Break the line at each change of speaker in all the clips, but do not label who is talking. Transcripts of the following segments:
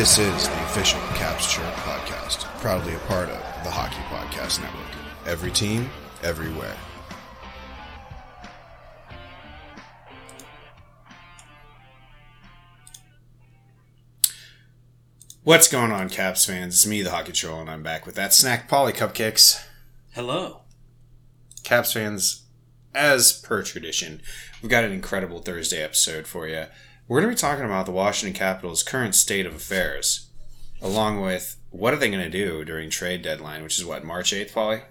This is the official Caps Chirp podcast, proudly a part of the Hockey Podcast Network. Every team, everywhere.
What's going on, Caps fans? It's me, the Hockey Troll, and I'm back with that snack Paulie Cupcakes.
Hello.
Caps fans, as per tradition, we've got an incredible Thursday episode for you. We're going to be talking about the Washington Capitals' current state of affairs, along with what are they going to do during trade deadline, which is what March eighth, Paulie.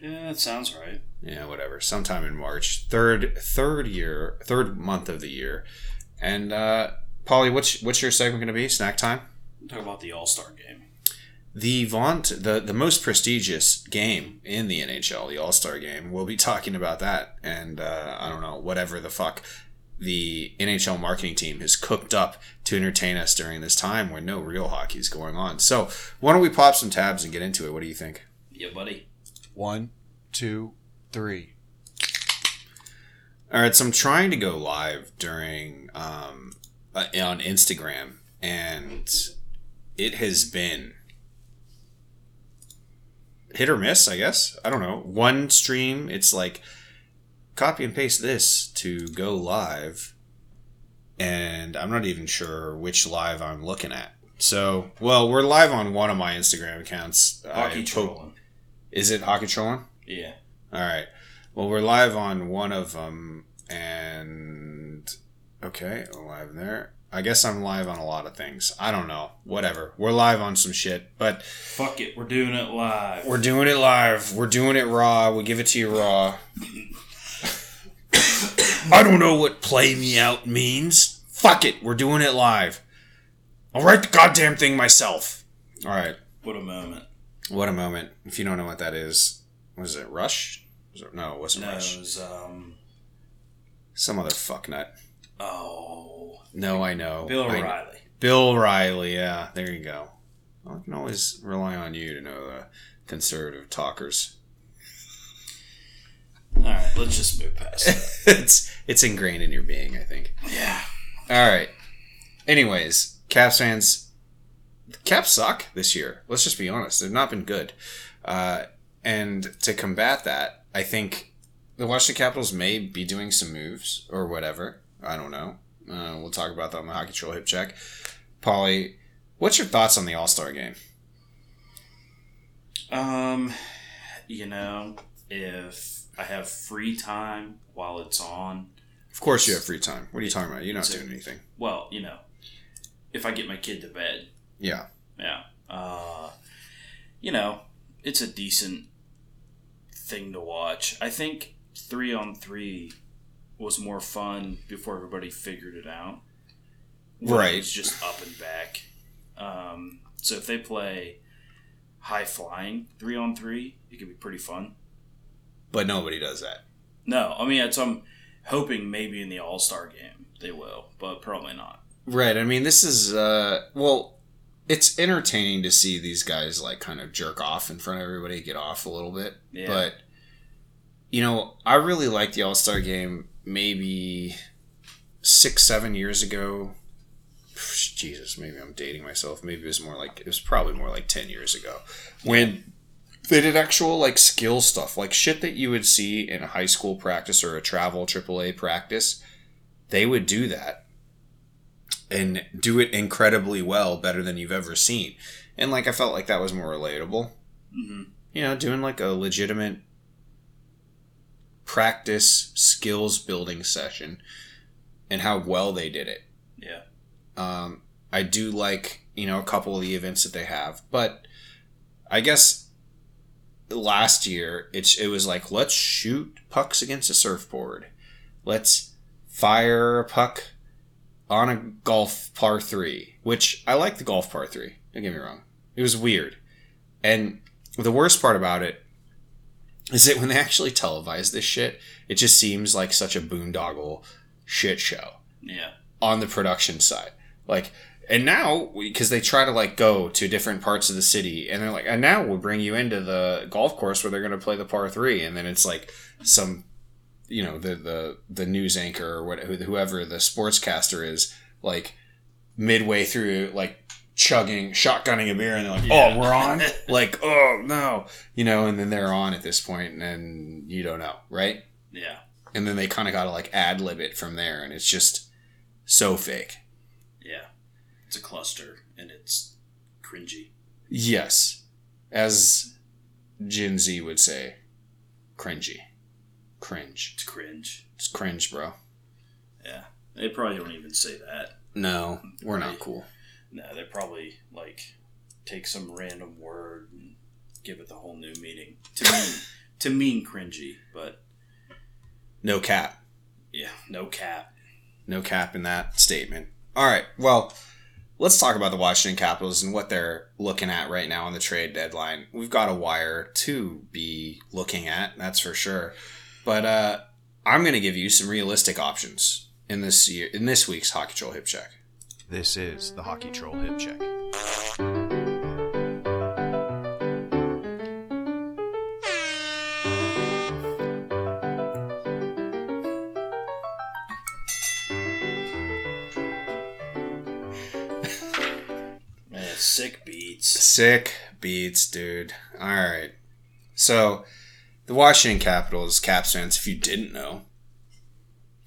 Yeah, that sounds right.
Yeah, whatever. Sometime in March, third third year, third month of the year, and uh, Paulie, what's what's your segment going to be? Snack time.
Talk about the All Star game.
The vaunt, the, the most prestigious game in the NHL, the All Star game, we'll be talking about that. And uh, I don't know, whatever the fuck the NHL marketing team has cooked up to entertain us during this time when no real hockey is going on. So why don't we pop some tabs and get into it? What do you think?
Yeah, buddy.
One, two, three.
All right, so I'm trying to go live during um, uh, on Instagram, and it has been hit or miss. I guess I don't know. One stream, it's like copy and paste this to go live, and I'm not even sure which live I'm looking at. So, well, we're live on one of my Instagram accounts.
Hockey trolling.
Is it Hockey Trolling?
Yeah.
All right. Well, we're live on one of them, and okay, live there. I guess I'm live on a lot of things. I don't know. Whatever. We're live on some shit, but
Fuck it, we're doing it live.
we're doing it live. We're doing it raw. We give it to you raw. I don't know what play me out means. Fuck it. We're doing it live. I'll write the goddamn thing myself. All right.
what a moment.
What a moment. If you don't know what that is, was it Rush? Was it, no, it wasn't
No,
Rush.
it was, um,
Some other fucknut.
oh,
No, I know.
Bill
I-
O'Reilly.
Bill Riley, yeah, there you go. I can always rely on you to know the conservative talkers.
All right, let's just move past that.
it's it's ingrained in your being, I think.
yeah.
All right. Anyways, Caps fans, the Caps suck this year. Let's just be honest; they've not been good. Uh, and to combat that, I think the Washington Capitals may be doing some moves or whatever. I don't know. Uh, we'll talk about that on the Hockey Troll Hip Check. Paulie, what's your thoughts on the All Star game?
Um, you know, if I have free time while it's on,
Of course, you have free time. What are you talking about? You're not doing anything.
well, you know, if I get my kid to bed,
Yeah.
Yeah. Uh, you know, it's a decent thing to watch. I think three on three was more fun before everybody figured it out.
Right.
It's just up and back. Um, so if they play high flying three on three, it could be pretty fun.
But nobody does that.
No, I mean, it's, I'm hoping maybe in the All Star game they will, but probably not.
Right. I mean, this is uh well, it's entertaining to see these guys like kind of jerk off in front of everybody, get off a little bit.
Yeah.
But you know, I really liked the All Star game maybe six, seven years ago. Jesus, maybe I'm dating myself. Maybe it was more like it was probably more like ten years ago when they did actual like skill stuff, like shit that you would see in a high school practice or a travel AAA practice. They would do that and do it incredibly well, better than you've ever seen. And like I felt like that was more relatable.
hmm
You know, doing like a legitimate practice skills building session and how well they did it.
Yeah.
Um, I do like, you know, a couple of the events that they have, but I guess last year it's it was like let's shoot pucks against a surfboard. Let's fire a puck on a golf par 3, which I like the golf par 3. Don't get me wrong. It was weird. And the worst part about it is that when they actually televise this shit, it just seems like such a boondoggle shit show
Yeah.
on the production side. Like, and now because they try to like go to different parts of the city, and they're like, and now we'll bring you into the golf course where they're going to play the par three, and then it's like some, you know, the the the news anchor or what whoever the sportscaster is like midway through like chugging, shotgunning a beer, and they're like, oh,
Yeah.
"Oh, we're on!" like, "Oh no," you know, and then they're on at this point, and then you don't know, right?
Yeah.
And then they kind of got to like ad lib it from there, and it's just so fake.
It's a cluster and it's cringy.
Yes, as Gen Z would say, cringy, cringe.
It's cringe.
It's cringe, bro.
Yeah. They probably don't even say that.
No, we're not cool.
No, they probably like take some random word and give it the whole new meaning. To mean to mean cringy, but
No cap.
yeah, no cap.
No cap in that statement. All right. Well, let's talk about the Washington Capitals and what they're looking at right now on the trade deadline. We've got a wire to be looking at, that's for sure. But uh, I'm going to give you some realistic options in this year in this week's Hockey Troll Hip Check.
This is the Hockey Troll Hip Check.
Sick beats,
dude. All right. So, the Washington Capitals, Caps fans, if you didn't know,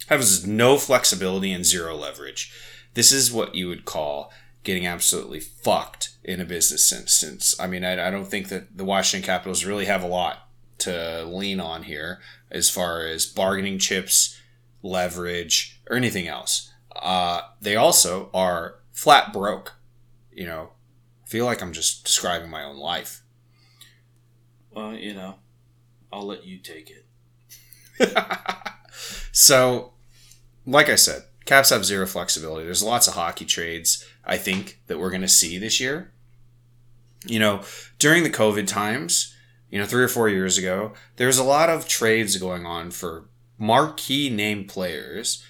have no flexibility and zero leverage. This is what you would call getting absolutely fucked in a business sense. I mean, I, I don't think that the Washington Capitals really have a lot to lean on here as far as bargaining chips, leverage, or anything else. Uh, they also are flat broke. You know, I feel like I'm just describing my own life.
Well, you know, I'll let you take it.
so, like I said, Caps have zero flexibility. There's lots of hockey trades, I think, that we're going to see this year. You know, during the COVID times, you know, three or four years ago, there was a lot of trades going on for marquee name players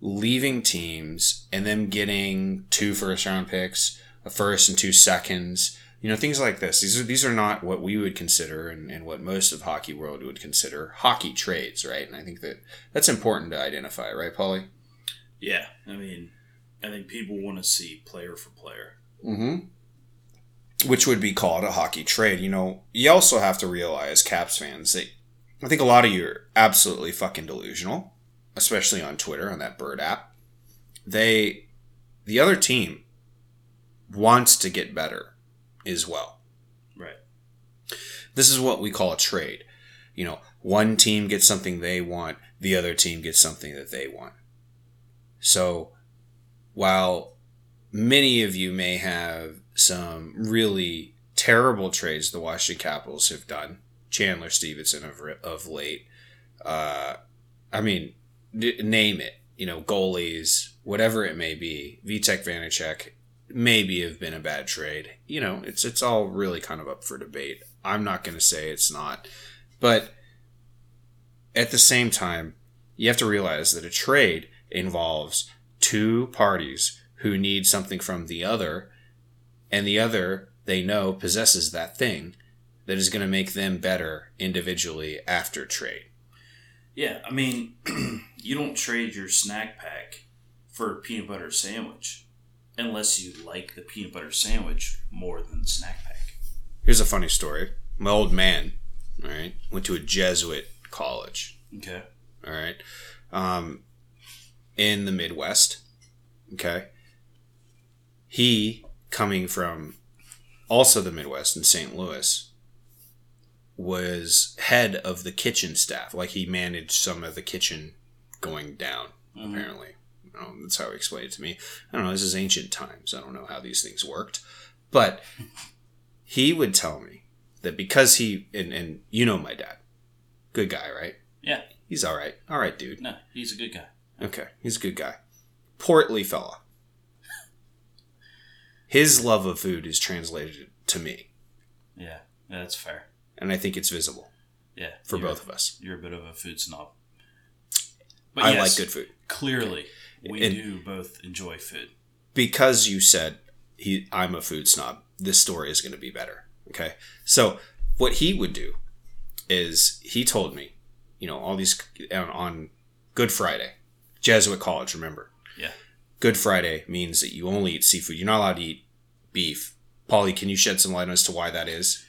leaving teams and them getting two first round picks, a first and two seconds, you know, things like this. These are these are not what we would consider and, and what most of hockey world would consider hockey trades, right? And I think that that's important to identify, right, Paulie?
Yeah, I mean, I think people want to see player for player.
Mm-hmm. Which would be called a hockey trade. You know, you also have to realize, Caps fans, that I think a lot of you are absolutely fucking delusional, especially on Twitter on that Bird app. They, the other team, wants to get better as well.
Right.
This is what we call a trade. You know, one team gets something they want, the other team gets something that they want. So, while many of you may have some really terrible trades the Washington Capitals have done, Chandler Stephenson of, of late, uh, I mean, d- name it, you know, goalies, whatever it may be, Vitek Vanacek maybe have been a bad trade. You know, it's it's all really kind of up for debate. I'm not going to say it's not, but at the same time, you have to realize that a trade involves two parties who need something from the other, and the other they know possesses that thing that is going to make them better individually after trade.
Yeah, I mean, you don't trade your snack pack for a peanut butter sandwich unless you like the peanut butter sandwich more than the snack pack.
Here's a funny story. My old man, all right, went to a Jesuit college,
Okay.
all right, um, in the Midwest. Okay. He, coming from also the Midwest in St. Louis, was head of the kitchen staff. Like he managed some of the kitchen going down,
Mhm.
apparently. Um, that's how he explained it to me. I don't know. This is ancient times. I don't know how these things worked. But he would tell me that because he, and, and you know my dad, good guy, right?
Yeah.
He's all right. All right, dude.
No, he's a good guy.
Okay, he's a good guy. Portly fella. His love of food is translated to me,
Yeah, that's fair.
and I think it's visible
Yeah.
for both of us.
You're a bit of a food snob. But
I
yes,
like good food
Clearly, we
And-
do both enjoy food.
because you said he. I'm a food snob. This story is going to be better. Okay, so what he would do is he told me, you know, all these on, on Good Friday, Jesuit college. Remember,
Yeah.
Good Friday means that you only eat seafood. You're not allowed to eat beef. Paulie, can you shed some light as to why that is?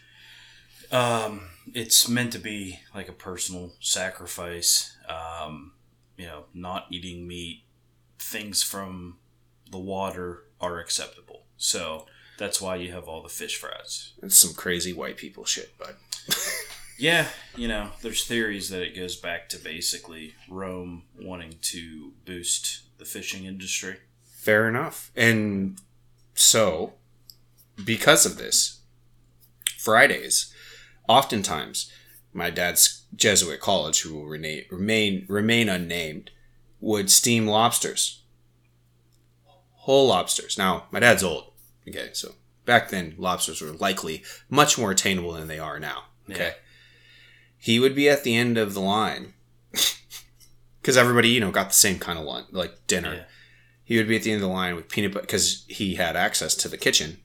Um, it's meant to be like a personal sacrifice. Um, you know, not eating meat, things from the water are acceptable. So that's why you have all the fish fries.
It's some crazy white people shit, but
Yeah, you know, there's theories that it goes back to basically Rome wanting to boost the fishing industry.
fair enough. And so, because of this, Fridays, oftentimes, my dad's Jesuit college, who will remain remain, remain unnamed, would steam lobsters, whole lobsters. Now, my dad's old. Okay, so back then, lobsters were likely much more attainable than they are now. Okay,
Yeah.
he would be at the end of the line because everybody, you know, got the same kind of lunch, like dinner
Yeah.
he would be at the end of the line with peanut butter because he had access to the kitchen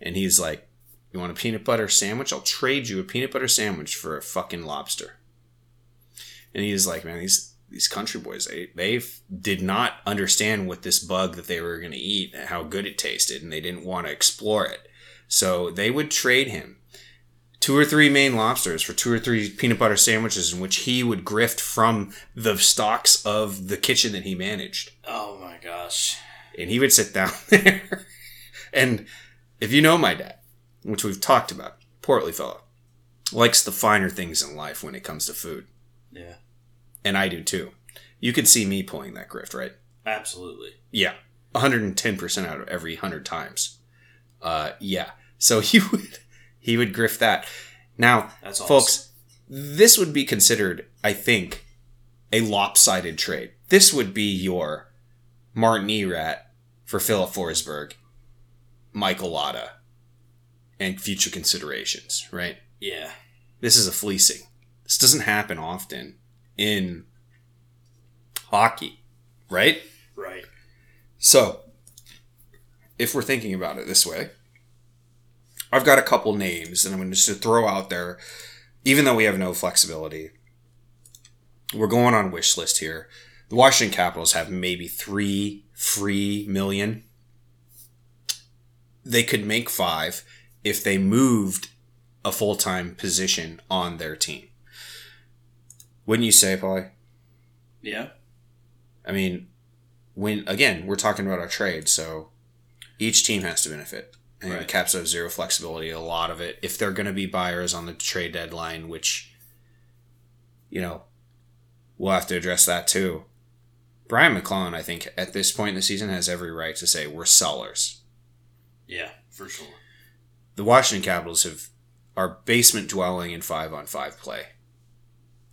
and he's like you want a peanut butter sandwich i'll trade you a peanut butter sandwich for a fucking lobster and he's like man these these country boys they they did not understand what this bug that they were going to eat and how good it tasted and they didn't want to explore it so they would trade him two or three main lobsters for two or three peanut butter sandwiches in which he would grift from the stocks of the kitchen that he managed
Oh my gosh.
and he would sit down there. and if you know my dad, which we've talked about, portly fellow, likes the finer things in life when it comes to food,
Yeah,
and I do too. You could see me pulling that grift, right?
absolutely.
Yeah, 110% out of every 100 times. Uh, yeah. So he would he would grift that. Now,
awesome.
folks, this would be considered, I think, a lopsided trade. This would be your Martin Erat for Filip Forsberg, Michael Latta, and future considerations, right?
Yeah.
This is a fleecing. This doesn't happen often in hockey, right?
Right.
So, if we're thinking about it this way, I've got a couple names and I'm going to just throw out there, even though we have no flexibility. We're going on wish list here. The Washington Capitals have maybe three free million. They could make five if they moved a full time position on their team. Wouldn't you say, Paulie?
Yeah.
I mean, when again, we're talking about our trade, so each team has to benefit. And
Right.
Caps have zero flexibility. A lot of it, if they're going to be buyers on the trade deadline, which you know, we'll have to address that too. Brian MacLellan, I think, at this point in the season, has every right to say we're sellers.
Yeah, for sure.
The Washington Capitals have are basement dwelling in five on five play.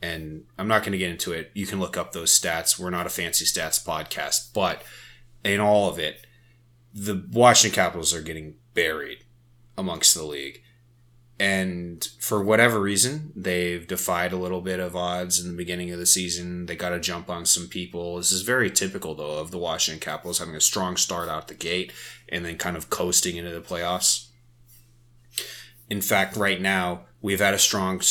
And I'm not going to get into it. You can look up those stats. We're not a fancy stats podcast, but in all of it, the Washington Capitals are getting buried amongst the league. And for whatever reason, they've defied a little bit of odds in the beginning of the season. They got to jump on some people. This is very typical, though, of the Washington Capitals having a strong start out the gate and then kind of coasting into the playoffs. In fact, right now, we've had a strong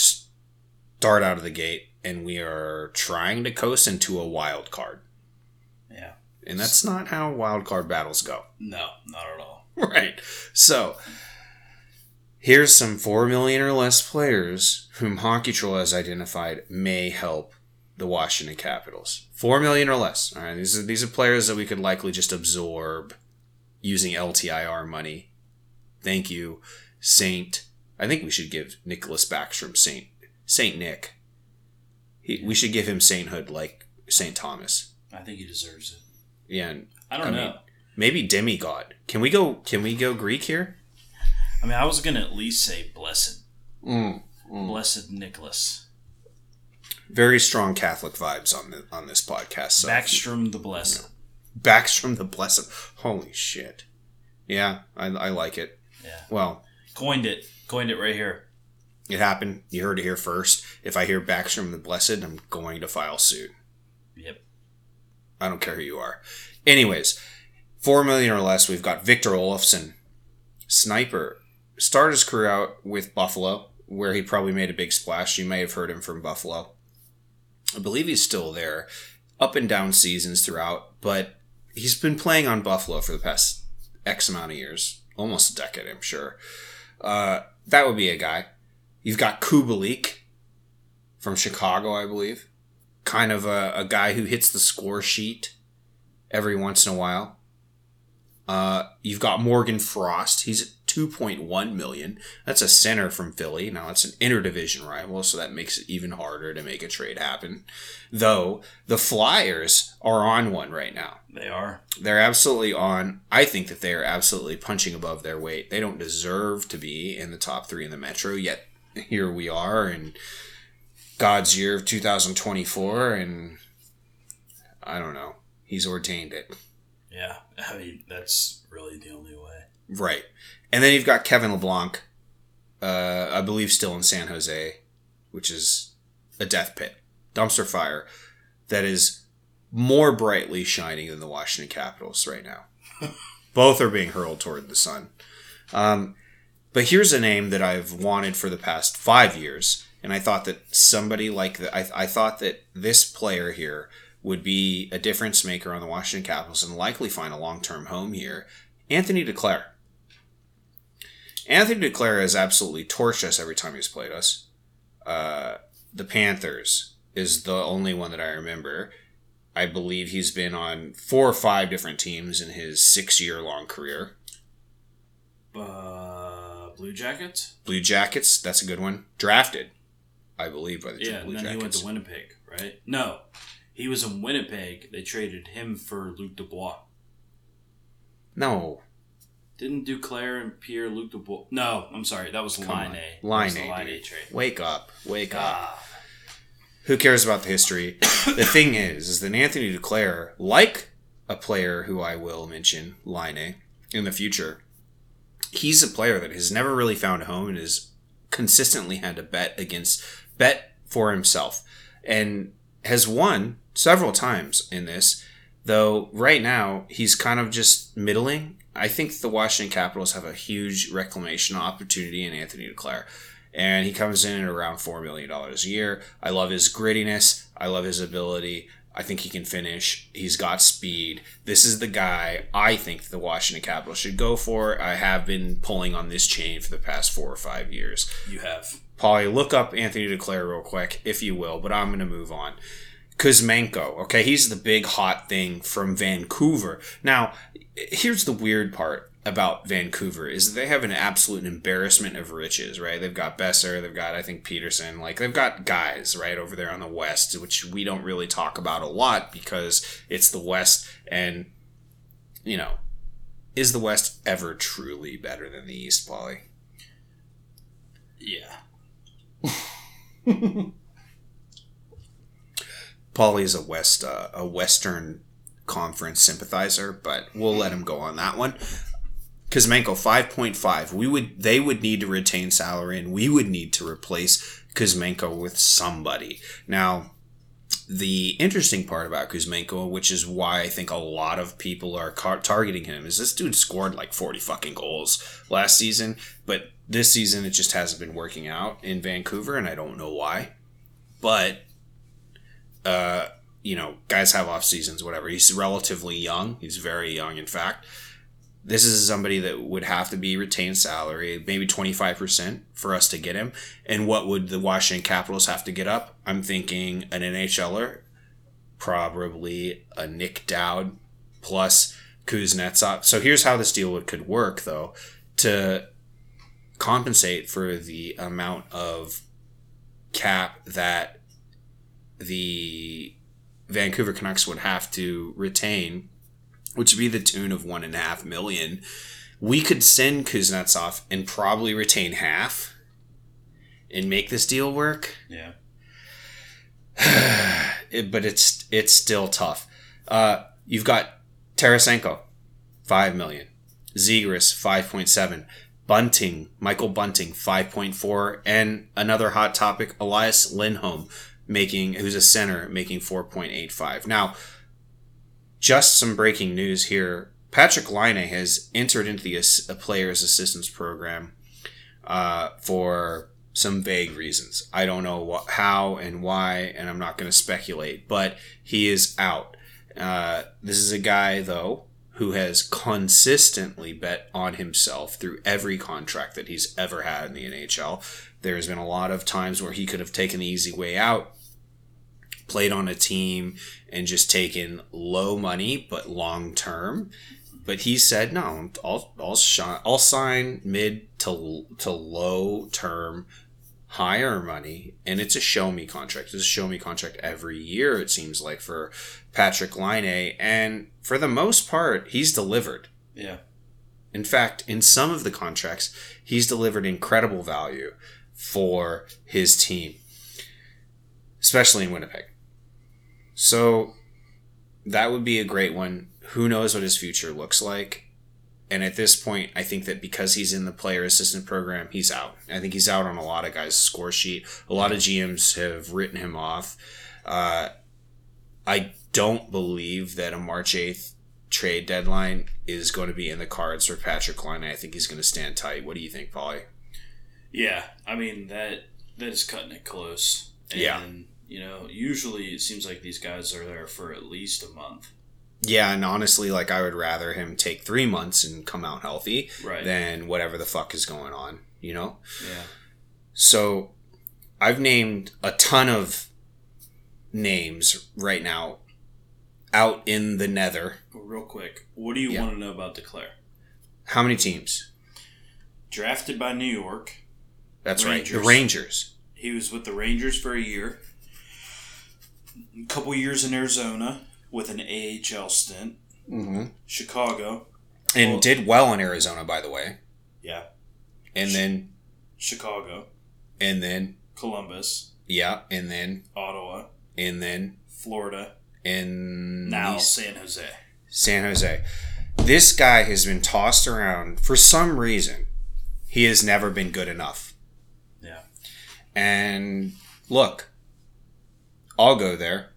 start out of the gate and we are trying to coast into a wild card.
Yeah.
And that's not how wild card battles go.
No, not at all.
Right. So here's some four million or less players whom Hockey Troll has identified may help the Washington Capitals. Four million or less. All right. These are these are players that we could likely just absorb using LTIR money. Thank you, Saint. I think we should give Nicholas Backstrom Saint Saint Nick. He, we should give him sainthood like Saint Thomas.
I think he deserves it.
Yeah, and
I don't
I
know.
mean- maybe demigod. Can we go? Can we go Greek here?
I mean, I was gonna at least say blessed,
Mm.
blessed Nicholas
Very strong Catholic vibes on the, on this podcast. So
Backstrom the blessed.
Backstrom the Blessed. Holy shit! Yeah, I, I like it.
Yeah,
Well,
coined it. Coined it right here.
It happened. You heard it here first. If I hear Backstrom the Blessed, I'm going to file suit.
Yep.
I don't care who you are. Anyways, four million or less. We've got Victor Olofsson, sniper. Started his career out with Buffalo, where he probably made a big splash. You may have heard him from Buffalo. I believe he's still there, up and down seasons throughout. But he's been playing on Buffalo for the past X amount of years, almost a decade, I'm sure. Uh, that would be a guy. You've got Kubalik from Chicago, I believe. Kind of a, a guy who hits the score sheet every once in a while. Uh, you've got Morgan Frost. He's at 2.1 million. That's a center from Philly. Now it's an interdivision rival, so that makes it even harder to make a trade happen. Though the Flyers are on one right now.
They are.
They're absolutely on. I think that they are absolutely punching above their weight. They don't deserve to be in the top three in the Metro, yet here we are in God's year of 2024, and I don't know. He's ordained it.
Yeah. I mean, that's really the only way.
Right. And then you've got Kevin Labanc, uh, I believe still in San Jose, which is a death pit, dumpster fire that is more brightly shining than the Washington Capitals right now. Both are being hurled toward the sun. Um, but here's a name that I've wanted for the past five years, and I thought that somebody like that, I, I thought that this player here would be a difference maker on the Washington Capitals and likely find a long term home here. Anthony Duclair. Anthony Duclair has absolutely torched us every time he's played us. Uh, the Panthers is the only one that I remember. I believe he's been on four or five different teams in his six year long career.
Blue Jackets?
Blue Jackets, that's a good one. Drafted, I believe, by the
Yeah,
Blue
and then he went to Winnipeg, right? No. He was in Winnipeg. They traded him for Luc Dubois.
no,
Didn't Duclair and Pierre Luc Dubois? No, I'm sorry. That was
Come
Line
on.
A. Laine,
Line A
trade.
wake up, wake up.
Ah,
Who cares about the history? the thing is, is that Anthony Duclair, like a player who I will mention, Laine in the future, he's a player that has never really found a home and has consistently had to bet against, bet for himself, and has won several times in this. Though right now he's kind of just middling. I think the Washington Capitals have a huge reclamation opportunity in Anthony Duclair and he comes in at around four million dollars a year. I love his grittiness. I love his ability. I think he can finish. He's got speed. This is the guy I think the Washington Capitals should go for. I have been pulling on this chain for the past four or five years.
you have.
Paulie, look up Anthony Duclair real quick, if you will, but I'm going to move on. Kuzmenko, okay, he's the big hot thing from Vancouver. Now, here's the weird part about Vancouver is that they have an absolute embarrassment of riches, right? They've got Boeser, they've got I think Pettersson, like they've got guys right over there on the west, which we don't really talk about a lot because it's the west, and you know, is the west ever truly better than the east, Paulie?
Yeah.
Paulie's a West uh, a Western Conference sympathizer, but we'll let him go on that one. Kuzmenko five point five. We would they would need to retain salary, and we would need to replace Kuzmenko with somebody. Now, the interesting part about Kuzmenko, which is why I think a lot of people are car- targeting him, is this dude scored like forty fucking goals last season, but this season it just hasn't been working out in Vancouver, and I don't know why. But uh, you know, guys have off seasons, whatever. He's relatively young. He's very young, in fact. This is somebody that would have to be retained salary, maybe 25% for us to get him. And what would the Washington Capitals have to get up? I'm thinking an NHLer, probably a Nick Dowd plus Kuznetsov. So here's how this deal could work, though, to compensate for the amount of cap that the Vancouver Canucks would have to retain, which would be the tune of one and a half million. We could send Kuznetsov and probably retain half and make this deal work.
Yeah.
It- but it's it's still tough. Uh, you've got Tarasenko, five million. Zegras, five point seven. Bunting, Michael Bunting, five point four, and another hot topic, Elias Lindholm, making who's a center, making four point eight five. Now, just some breaking news here. Patrik Laine has entered into the ass- players assistance program uh, for some vague reasons. I don't know what, how and why, and I'm not going to speculate, but he is out. Uh, this is a guy, though, who has consistently bet on himself through every contract that he's ever had in the NHL. There's been a lot of times where he could have taken the easy way out, played on a team, and just taken low money but long term. But he said, "No, I'll I'll, shi- I'll sign mid to to low term higher money and it's a show me contract. It's a show me contract every year, it seems like, for Patrik Laine. And for the most part, he's delivered.
Yeah.
In fact, in some of the contracts, he's delivered incredible value for his team, especially in Winnipeg. So that would be a great one. Who knows what his future looks like? And at this point, I think that because he's in the player assistant program, he's out. I think he's out on a lot of guys' score sheet. A lot of GMs have written him off. Uh, I don't believe that a March 8th trade deadline is going to be in the cards for Patrik Laine. I think he's going to stand tight. What do you think, Paulie?
Yeah, I mean that that is cutting it close. And,
Yeah.
You know, usually it seems like these guys are there for at least a month.
Yeah, and honestly, like I would rather him take three months and come out healthy
Right.
than whatever the fuck is going on, you know?
yeah.
So I've named a ton of names right now out in the nether.
Real quick, what do you
Yeah.
want to know about Duclair?
How many teams?
Drafted by New York.
That's right. The
Rangers.
Rangers.
He was with the Rangers for a year. A couple years in Arizona with an AHL stint.
Mm-hmm.
Chicago.
And
Well-
did well in Arizona, by the way.
Yeah.
And then,
Chicago.
and then,
Columbus.
yeah, and then,
Ottawa.
and then,
Florida.
And
Now San Jose.
San Jose. This guy has been tossed around for some reason. He has never been good enough.
Yeah.
And look, I'll go there.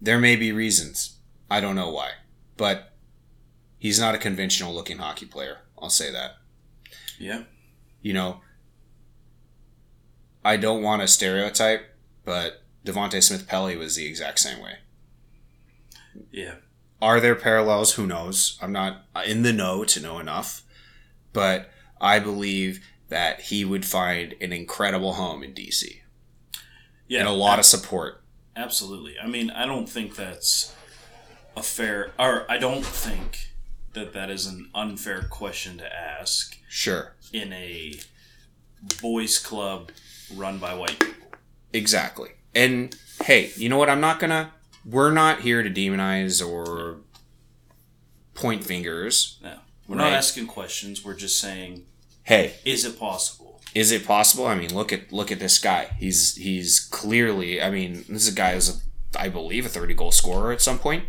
There may be reasons. I don't know why. But he's not a conventional looking hockey player. I'll say that.
Yeah.
You know, I don't want to stereotype, but Devante Smith Pelly was the exact same way.
Yeah.
Are there parallels? Who knows? I'm not in the know to know enough, but I believe that he would find an incredible home in DC
Yeah.
and a lot of support.
Absolutely. I mean, I don't think that's a fair, or I don't think that that is an unfair question to ask
Sure,
in a boys' club run by white people.
exactly. And hey, you know what? I'm not gonna. We're not here to demonize or point fingers.
No, we're
Right.
not asking questions. We're just saying,
Hey,
is it possible?
Is it possible? I mean, look at look at this guy. He's he's clearly. I mean, this is a guy who's a, I believe a 30 goal scorer at some point.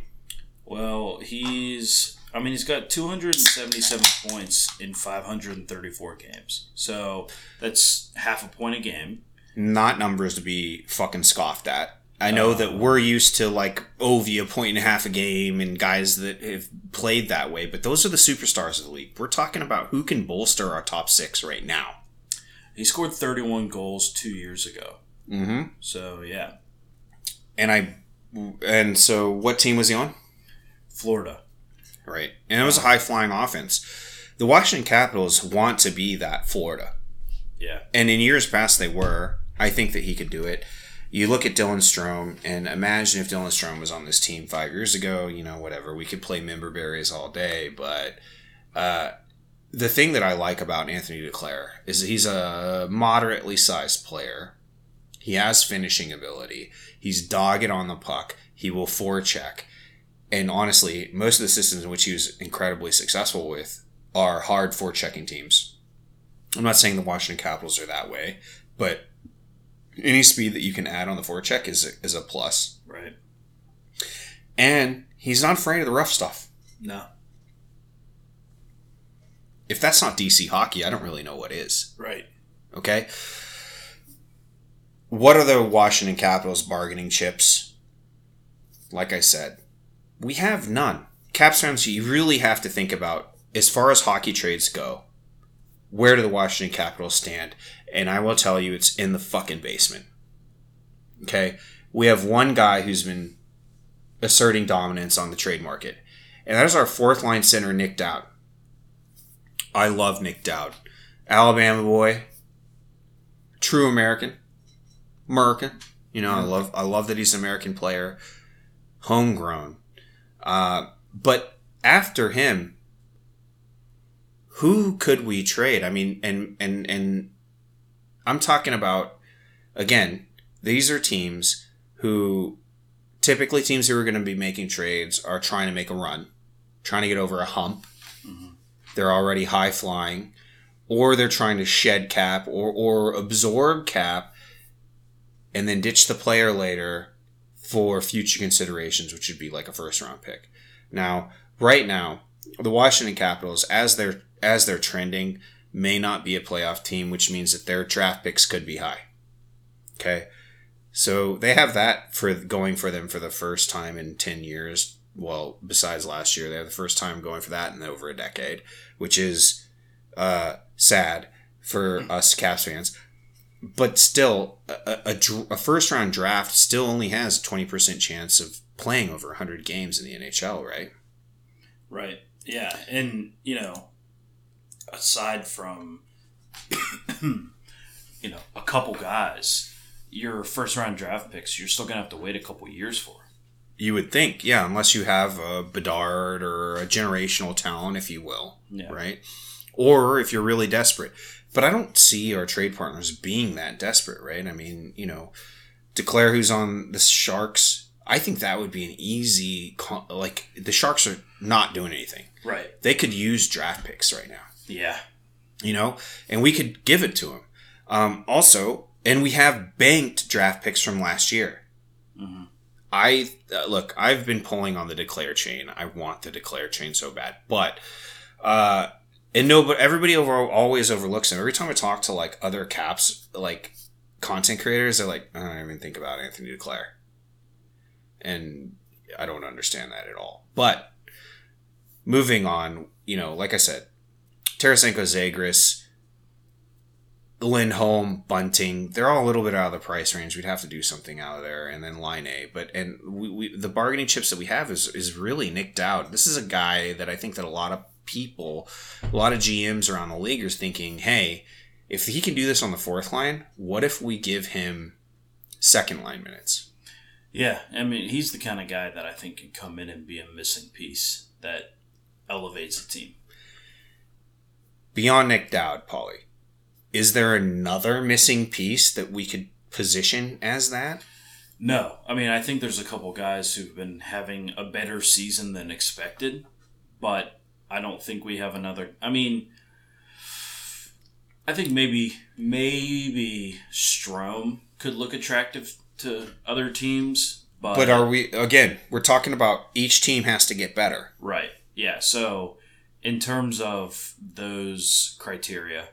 Well, he's. I mean, he's got 277 points in 534 games. So that's half a point a game.
not numbers to be fucking scoffed at. I know that um, we're used to like Ovi a point and a half a game and guys that have played that way, but those are the superstars of the league. We're talking about who can bolster our top six right now.
He scored 31 goals two years ago.
Mm-hmm.
So yeah,
And I, and so what team was he on?
Florida.
Right, and it was a high flying offense. The Washington Capitals want to be that Florida.
Yeah.
And in years past, they were. I think that he could do it. You look at Dylan Strome, and imagine if Dylan Strome was on this team five years ago. You know, whatever. We could play member berries all day, but uh, the thing that I like about Anthony Duclair is that he's a moderately sized player. He has finishing ability. He's dogged on the puck. He will forecheck. And honestly, most of the systems in which he was incredibly successful with are hard forechecking teams. I'm not saying the Washington Capitals are that way, but any speed that you can add on the forecheck is a, is a plus.
Right.
And he's not afraid of the rough stuff.
No.
If that's not DC hockey, I don't really know what is.
Right.
Okay? What are the Washington Capitals bargaining chips? Like I said, we have none. Caps fans, you really have to think about as far as hockey trades go, where do the Washington Capitals stand? And I will tell you, it's in the fucking basement. Okay? We have one guy who's been asserting dominance on the trade market. And that is our fourth line center, Nick Dowd. I love Nick Dowd. Alabama boy. True American. American. You know, I love I love that he's an American player. Homegrown. Uh, but after him, who could we trade? I mean, and and and I'm talking about again, these are teams who typically teams who are going to be making trades are trying to make a run, trying to get over a hump. They're already high flying, or they're trying to shed cap or or absorb cap, and then ditch the player later for future considerations, which would be like a first round pick. Now, right now, the Washington Capitals, as they're as they're trending, may not be a playoff team, which means that their draft picks could be high. Okay. So they have that for going for them for the first time in 10 years. Well, besides last year, they have the first time going for that in over a decade, which is uh, sad for us Caps fans. But still, a, a, a first round draft still only has a 20% chance of playing over 100 games in the NHL, right?
Right. Yeah. And, you know, aside from, you know, a couple guys, your first round draft picks, you're still going to have to wait a couple years for.
You would think, yeah, unless you have a Bedard or a generational talent, if you will,
Yeah.
right? Or if you're really desperate. But I don't see our trade partners being that desperate, right? I mean, you know, Duclair who's on the Sharks. I think that would be an easy, like, the Sharks are not doing anything.
Right.
They could use draft picks right now
Yeah.
you know, and we could give it to them. Um, also, and we have banked draft picks from last year. I uh, look. I've been pulling on the Duclair chain. I want the Duclair chain so bad, but uh, and no, but everybody over always overlooks him. Every time I talk to like other caps, like content creators, they're like, I don't even think about Anthony Duclair, and I don't understand that at all. But moving on, you know, like I said, Tarasenko, Zegras, Lindholm, Bunting, they're all a little bit out of the price range. We'd have to do something out of there, and then Laine. But and we, we the bargaining chips that we have is is really nicked out. This is a guy that I think that a lot of people, a lot of GMs around the league are thinking, hey, if he can do this on the fourth line, what if we give him second line minutes?
Yeah. I mean, he's the kind of guy that I think can come in and be a missing piece that elevates a team.
Beyond Nick Dowd, Paulie, is there another missing piece that we could position as that?
No, I mean I think there's a couple guys who've been having a better season than expected, but I don't think we have another. I mean, I think maybe maybe Strome could look attractive to other teams, but,
But are we again? We're talking about each team has to get better.
right? Yeah. So in terms of those criteria,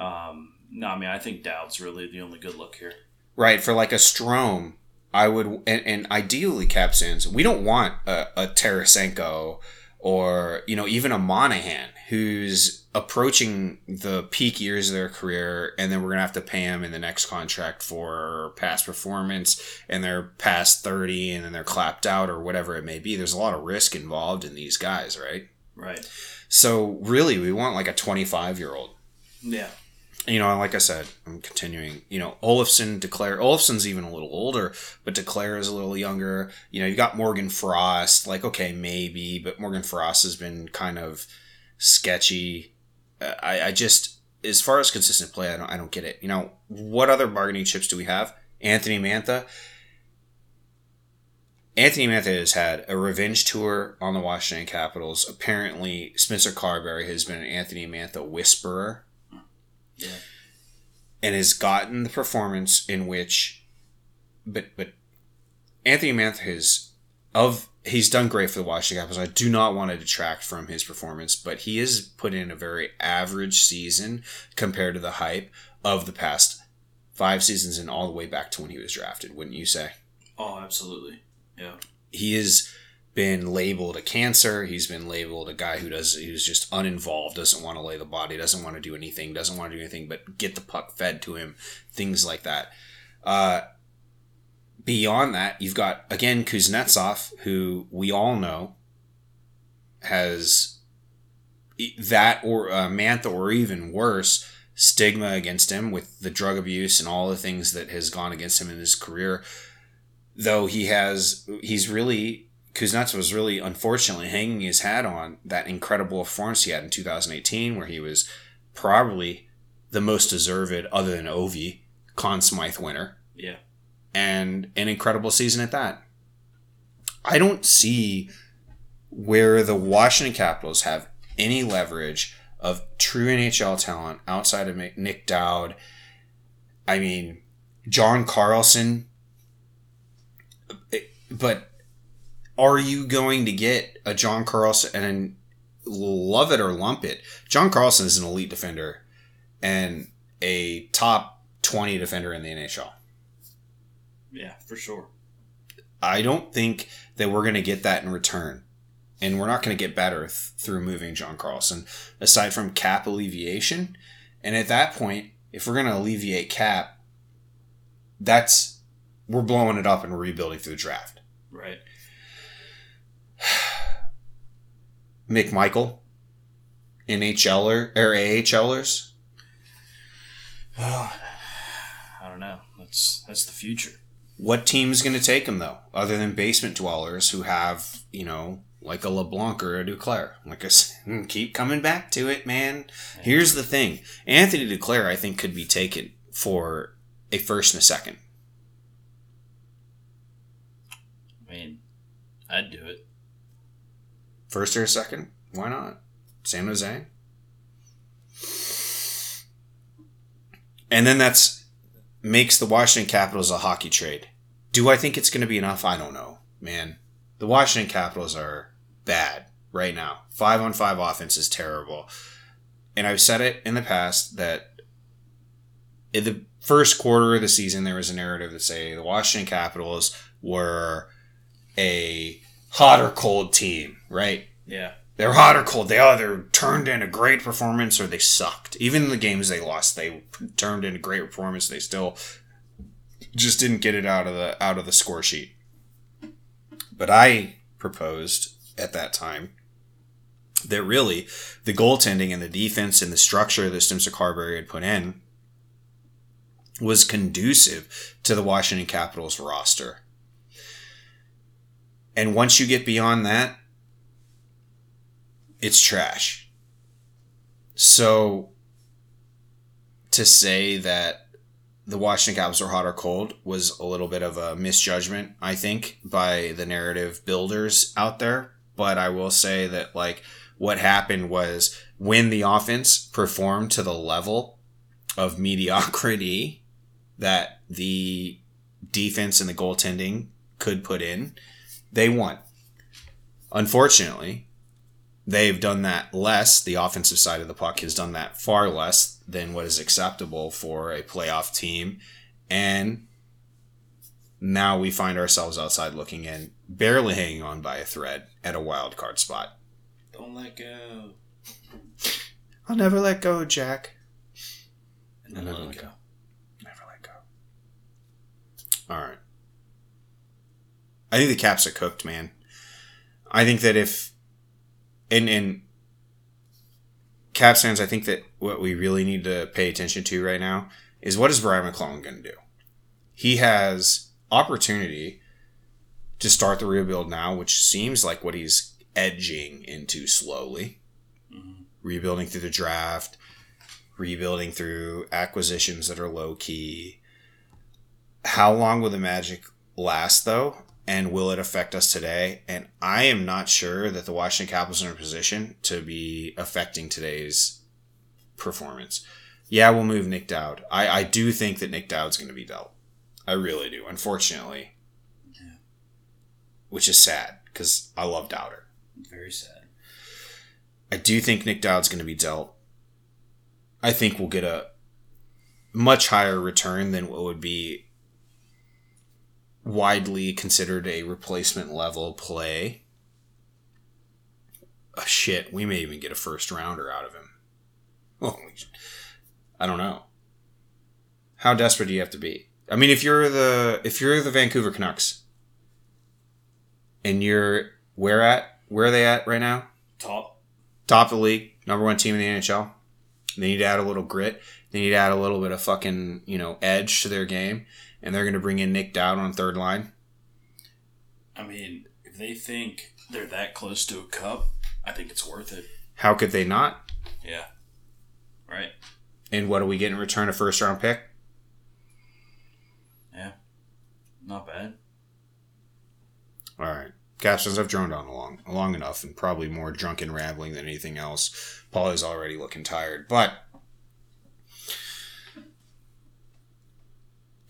um, no, I mean I think Dowd's really the only good look here.
right? For like a Strome, I would, and, and ideally Capsins, we don't want a, a Tarasenko or, you know, even a Monahan who's approaching the peak years of their career and then we're going to have to pay him in the next contract for past performance and they're past 30 and then they're clapped out or whatever it may be. There's a lot of risk involved in these guys, right?
Right.
So really, we want like a 25 year old
Yeah.
You know, like I said, I'm continuing. You know, Olofsson, Duclair. Olofsson's even a little older, but Duclair is a little younger. You know, you got Morgan Frost. Like, okay, maybe, but Morgan Frost has been kind of sketchy. Uh, I, I just, as far as consistent play, I don't, I don't get it. You know, what other bargaining chips do we have? Anthony Mantha. Anthony Mantha has had a revenge tour on the Washington Capitals. Apparently, Spencer Carbery has been an Anthony Mantha whisperer
Yeah.
and has gotten the performance in which but but Anthony Mantha has of he's done great for the Washington Capitals. I do not want to detract from his performance, but he has put in a very average season compared to the hype of the past five seasons and all the way back to when he was drafted, wouldn't you say?
Oh, absolutely. Yeah.
he has been labeled a cancer. He's been labeled a guy who does who's just uninvolved, doesn't want to lay the body, doesn't want to do anything, doesn't want to do anything but get the puck fed to him, things like that. Uh, beyond that, you've got again Kuznetsov, who we all know has that or uh, Mantha or even worse stigma against him with the drug abuse and all the things that has gone against him in his career. Though he has, he's really Kuznetsov was really unfortunately hanging his hat on that incredible performance he had in 2018, where he was probably the most deserved, other than Ovi, Conn Smythe winner
Yeah.
and an incredible season at that. I don't see where the Washington Capitals have any leverage of true NHL talent outside of Nick- Nic Dowd. I mean, John Carlson. Eh, but are you going to get a John Carlson and love it or lump it? John Carlson is an elite defender and a top 20 defender in the NHL.
Yeah, for sure.
I don't think that we're going to get that in return. And we're not going to get better th- through moving John Carlson, aside from cap alleviation. And at that point, if we're going to alleviate cap, that's we're blowing it up and rebuilding through the draft.
Right.
McMichael, NHLer or AHLers,
I don't know. That's that's the future.
what team is going to take him though, other than basement dwellers who have you know like a Labanc or a Duclair? Like I said, hmm, keep coming back to it, man. Here's the thing: Anthony Duclair, I think, could be taken for a first and a second.
I mean, I'd do it.
First or second? Why not? San Jose. And then that's makes the Washington Capitals a hockey trade. Do I think it's going to be enough? I don't know, man. The Washington Capitals are bad right now. Five on five offense is terrible. And I've said it in the past that in the first quarter of the season, there was a narrative that say the Washington Capitals were a hot or cold team, right?
Yeah.
They're hot or cold. They either turned in a great performance or they sucked. Even in the games they lost, they turned in a great performance. They still just didn't get it out of the out of the score sheet. But I proposed at that time that really the goaltending and the defense and the structure that Spencer Carbery had put in was conducive to the Washington Capitals roster. And once you get beyond that, it's trash. So to say that the Washington Capitals are hot or cold was a little bit of a misjudgment, I think, by the narrative builders out there. But I will say that like what happened was when the offense performed to the level of mediocrity that the defense and the goaltending could put in, they won. Unfortunately, they've done that less. The offensive side of the puck has done that far less than what is acceptable for a playoff team. And now we find ourselves outside looking in, barely hanging on by a thread at a wild card spot.
Don't let go.
I'll never let go, Jack.
And then
Never
let
let
it go.
Never let go. All right. I think the Caps are cooked, man. I think that if and and Caps fans, I think that what we really need to pay attention to right now is what is Brian MacLellan going to do? He has opportunity to start the rebuild now, which seems like what he's edging into slowly.
Mhm.
Rebuilding through the draft, rebuilding through acquisitions that are low key. How long will the magic last though? And will it affect us today? And I am not sure that the Washington Capitals are in a position to be affecting today's performance. Yeah, we'll move Nic Dowd. I, I do think that Nic Dowd's going to be dealt. I really do, unfortunately. Which is sad because I love Dowder.
Very sad.
I do think Nic Dowd's going to be dealt. I think we'll get a much higher return than what would be widely considered a replacement level play. Oh, shit, we may even get a first rounder out of him. Holy I don't know. How desperate do you have to be? I mean, if you're the if you're the Vancouver Canucks, and you're where at where are they at right now?
Top.
Top of the league, number one team in the NHL. They need to add a little grit. They need to add a little bit of fucking you know edge to their game, and they're going to bring in Nic Dowd on third line.
I mean, if they think they're that close to a cup, I think it's worth it.
How could they not?
Yeah. Right.
And what do we get in return? A first round pick?
Yeah. Not bad.
All right. Captions I've droned on long long enough and probably more drunken rambling than anything else. Paul is already looking tired, but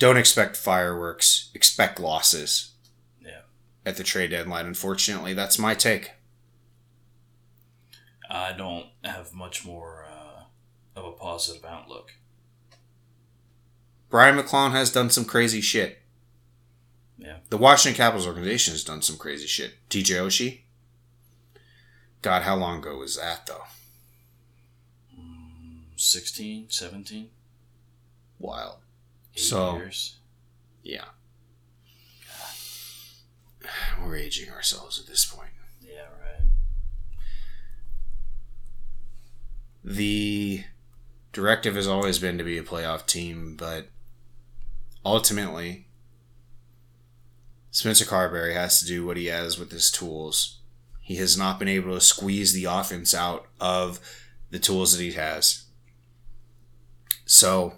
don't expect fireworks. Expect losses
Yeah.
at the trade deadline. Unfortunately, that's my take.
I don't have much more uh, of a positive outlook.
Brian MacLellan has done some crazy shit.
Yeah.
The Washington Capitals organization has done some crazy shit. TJ Oshie. God, how long ago was that though?
16, 17,
Wild.
Eight
So-
years.
Yeah. We're aging ourselves at this point.
Yeah, right.
The directive has always been to be a playoff team, but ultimately, Spencer Carbery has to do what he has with his tools. He has not been able to squeeze the offense out of the tools that he has. So,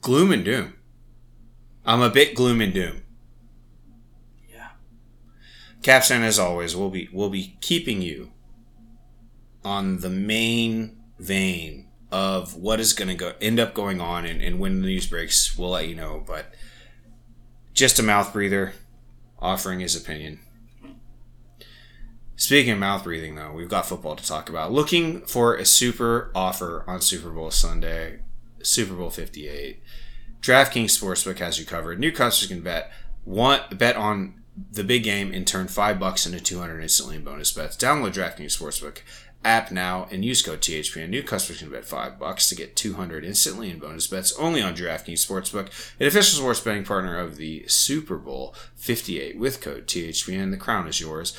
gloom and doom. I'm a bit gloom and doom.
Yeah.
Capstan, as always, we'll be we'll be keeping you on the main vein of what is going to go end up going on, and, and when the news breaks, we'll let you know. But just a mouth breather, offering his opinion. Speaking of mouth breathing, though, we've got football to talk about. Looking for a super offer on Super Bowl Sunday, Super Bowl Fifty Eight. DraftKings Sportsbook has you covered. New customers can bet one bet on the big game and turn five bucks into two hundred instantly in bonus bets. Download DraftKings Sportsbook app now and use code THPN. New customers can bet five bucks to get two hundred instantly in bonus bets only on DraftKings Sportsbook, an official sports betting partner of the Super Bowl Fifty Eight. With code THPN, the crown is yours.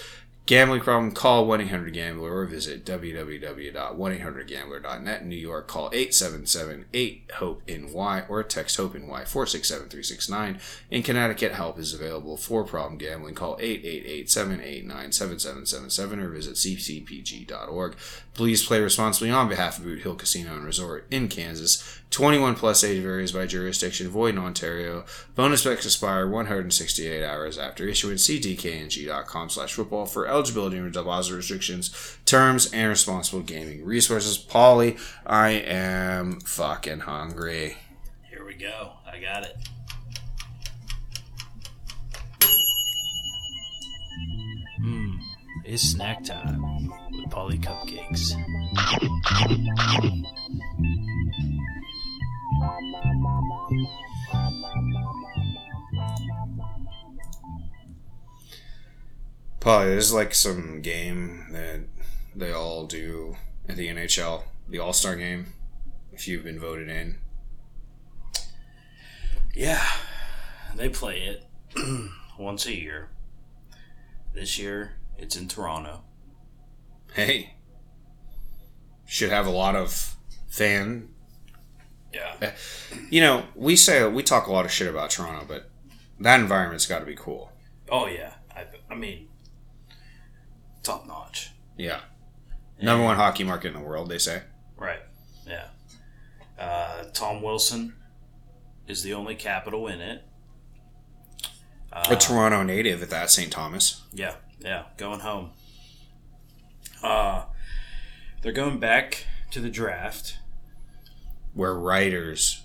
Gambling problem? Call 1-800-GAMBLER or visit www.1800gambler.net. In New York, call 877-8-HOPE-NY or text HOPE-NY 467-369. In Connecticut, help is available for problem gambling. Call 888-789-7777 or visit ccpg.org. Please play responsibly on behalf of Boot Hill Casino and Resort in Kansas. 21 plus age varies by jurisdiction. Void in Ontario. Bonus bets expire 168 hours after issuance. See dkng.com slash football for eligibility and deposit restrictions, terms, and responsible gaming resources. Paulie, I am fucking hungry.
Here we go. I got it. Mmm, it's snack time with Paulie Cupcakes.
Paulie, there's like some game that they all do at the NHL, the All Star game. If you've been voted in,
Yeah, they play it once a year. This year, it's in Toronto.
hey, should have a lot of fan.
Yeah.
You know, we say we talk a lot of shit about Toronto, but that environment's got to be cool.
Oh yeah. I, I mean, top notch.
Yeah, number one hockey market in the world, they say.
Right. Yeah. Uh, Tom Wilson is the only capital in it. Uh,
a Toronto native at that, St. Thomas.
Yeah, yeah, going home. Uh, they're going back to the draft.
Where writers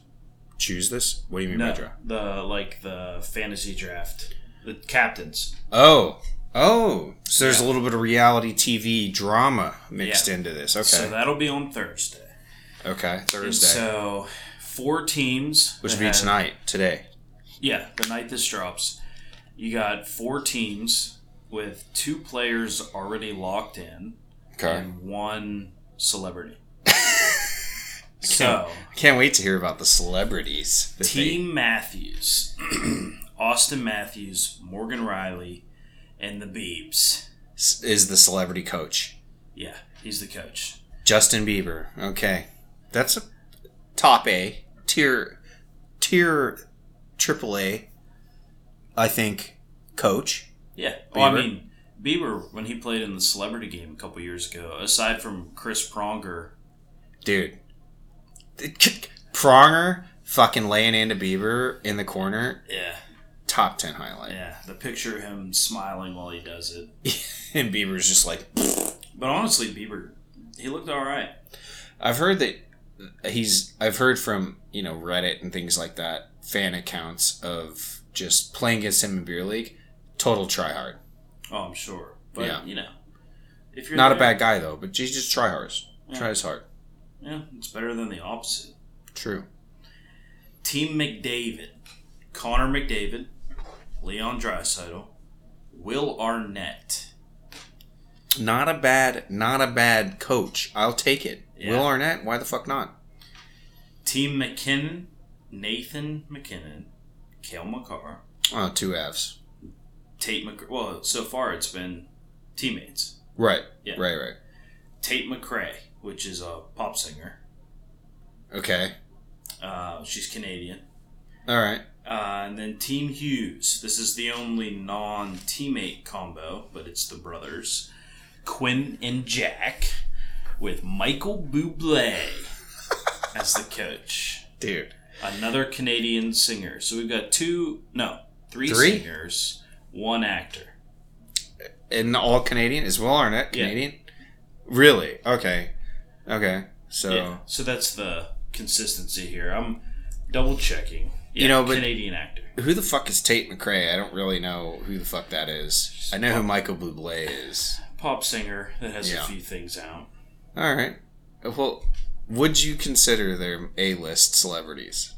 choose this. What do you mean by draft?
the like the fantasy draft, the captains.
Oh, oh, so there's a little bit of reality TV drama mixed
Yeah.
into this. Okay,
So that'll be on Thursday.
okay,
And
Thursday,
so four teams,
which would be
have-
tonight, today.
Yeah, the night this drops. You got four teams with two players already locked in
Okay,
and one celebrity. So,
I can't wait to hear about the celebrities. they-
Team Matthews, Auston Matthews, Morgan Rielly, and the Beebs.
is the celebrity coach.
Yeah, he's the coach.
Justin Bieber. Okay, that's a top A tier, tier triple A. I think coach.
Yeah. Well, I mean, Bieber, when he played in the celebrity game a couple years ago, aside from Chris Pronger,
dude. Pronger fucking laying into Bieber in the corner,
yeah,
top ten highlight.
yeah, the picture of him smiling while he does it.
and Bieber's just like,
But honestly, Bieber, he looked all right.
I've heard that he's. I've heard from you know Reddit and things like that fan accounts of just playing against him in beer league. Total tryhard.
Oh, I'm sure. But
Yeah.
you know, if you're
Not a bad guy though, but he's just try hard.
Yeah.
Tries hard.
Yeah, it's better than the opposite.
True.
Team McDavid, Connor McDavid, Leon Draisaitl, Will Arnett.
Not a bad. Not a bad coach. I'll take it.
Yeah.
Will Arnett. Why the fuck not?
Team MacKinnon, Nathan MacKinnon, Cale Makar,
Oh, two Fs.
Tate Mc. Well, so far it's been teammates.
Right.
Yeah.
Right. Right.
Tate McRae, which is a pop singer.
Okay.
Uh, she's Canadian.
All right.
Uh, and then Team Hughes. This is the only non teammate combo, but it's the brothers. Quinn and Jack with Michael Bublé as the coach.
Dude.
Another Canadian singer. So we've got two, no, three,
Three?
singers, one actor.
And all Canadian? Is Will Arnett
Yeah.
Canadian? Really? Okay. Okay. So
Yeah. So that's the consistency here. I'm double checking. Yeah,
You know, but-
Canadian actor.
who the fuck is Tate McRae? I don't really know who the fuck that is. I know who Michael Bublé is.
Pop singer that has
Yeah.
a few things out.
All right. Well, would you consider them A-list celebrities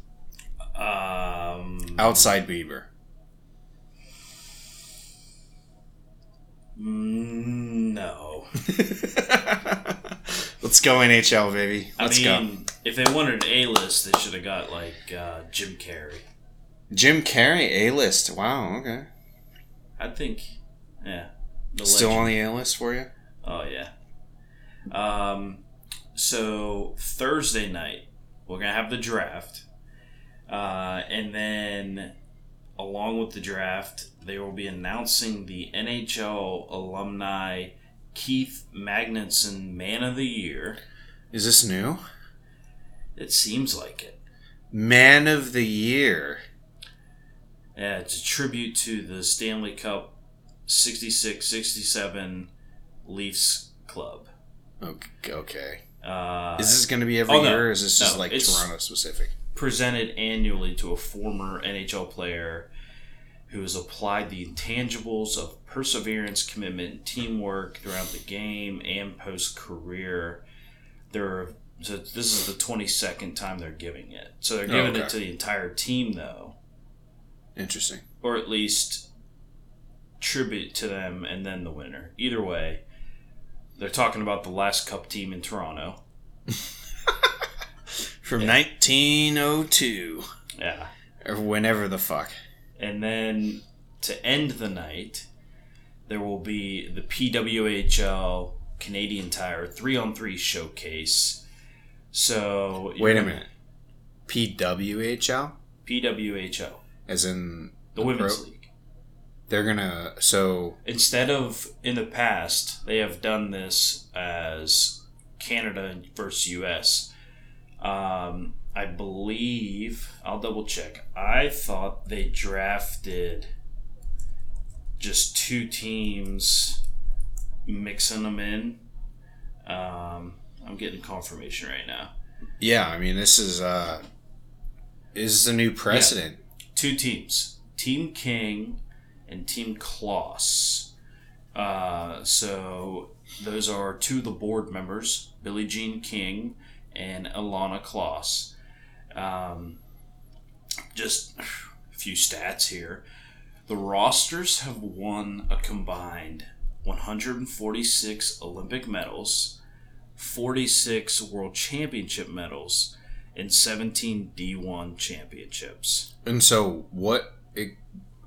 Um,
outside Bieber?
mm, no.
Let's go NHL, baby. Let's
I
go.
mean, if they wanted an A list, they should have got like uh, Jim Carrey.
Jim Carrey, A-list. Wow. Okay.
I think, yeah.
Still on the A-list for you?
Oh yeah. Um, so Thursday night we're gonna have the draft, uh, and then along with the draft, they will be announcing the NHL alumni Keith Magnuson Man of the Year.
Is this new?
It seems like it.
Man of the Year.
Yeah, it's a tribute to the Stanley Cup 66 67 Leafs club.
Okay. okay.
Uh,
Is this going to be every
oh, no.
year, or is this just
No,
like Toronto specific?
presented annually to a former NHL player who has applied the intangibles of perseverance, commitment, teamwork throughout the game and post career. There, so this is the twenty second time they're giving it. So they're
Oh,
giving
okay.
it to the entire team, though,
Interesting.
or at least tribute to them and then the winner. Either way, they're talking about the last Cup team in Toronto.
From 1902,
Yeah.
or whenever the fuck.
And then to end the night, there will be the PWHL Canadian Tire 3 on 3 showcase. So.
Wait a minute. PWHL,
PWHL,
as in
the Women's
pro-
League.
They're gonna. So
Instead of in the past, they have done this as Canada versus US. Um, I believe, I'll double check. I thought they drafted just two teams, mixing them in. Um, I'm getting confirmation right now.
yeah, I mean this is uh, this is a new precedent.
two teams team king and team kloss uh, so those are two of the board members billie jean king and ilana kloss um, just a few stats here the rosters have won a combined 146 olympic medals 46 world championship medals, and 17 D1 championships.
And so, what? It,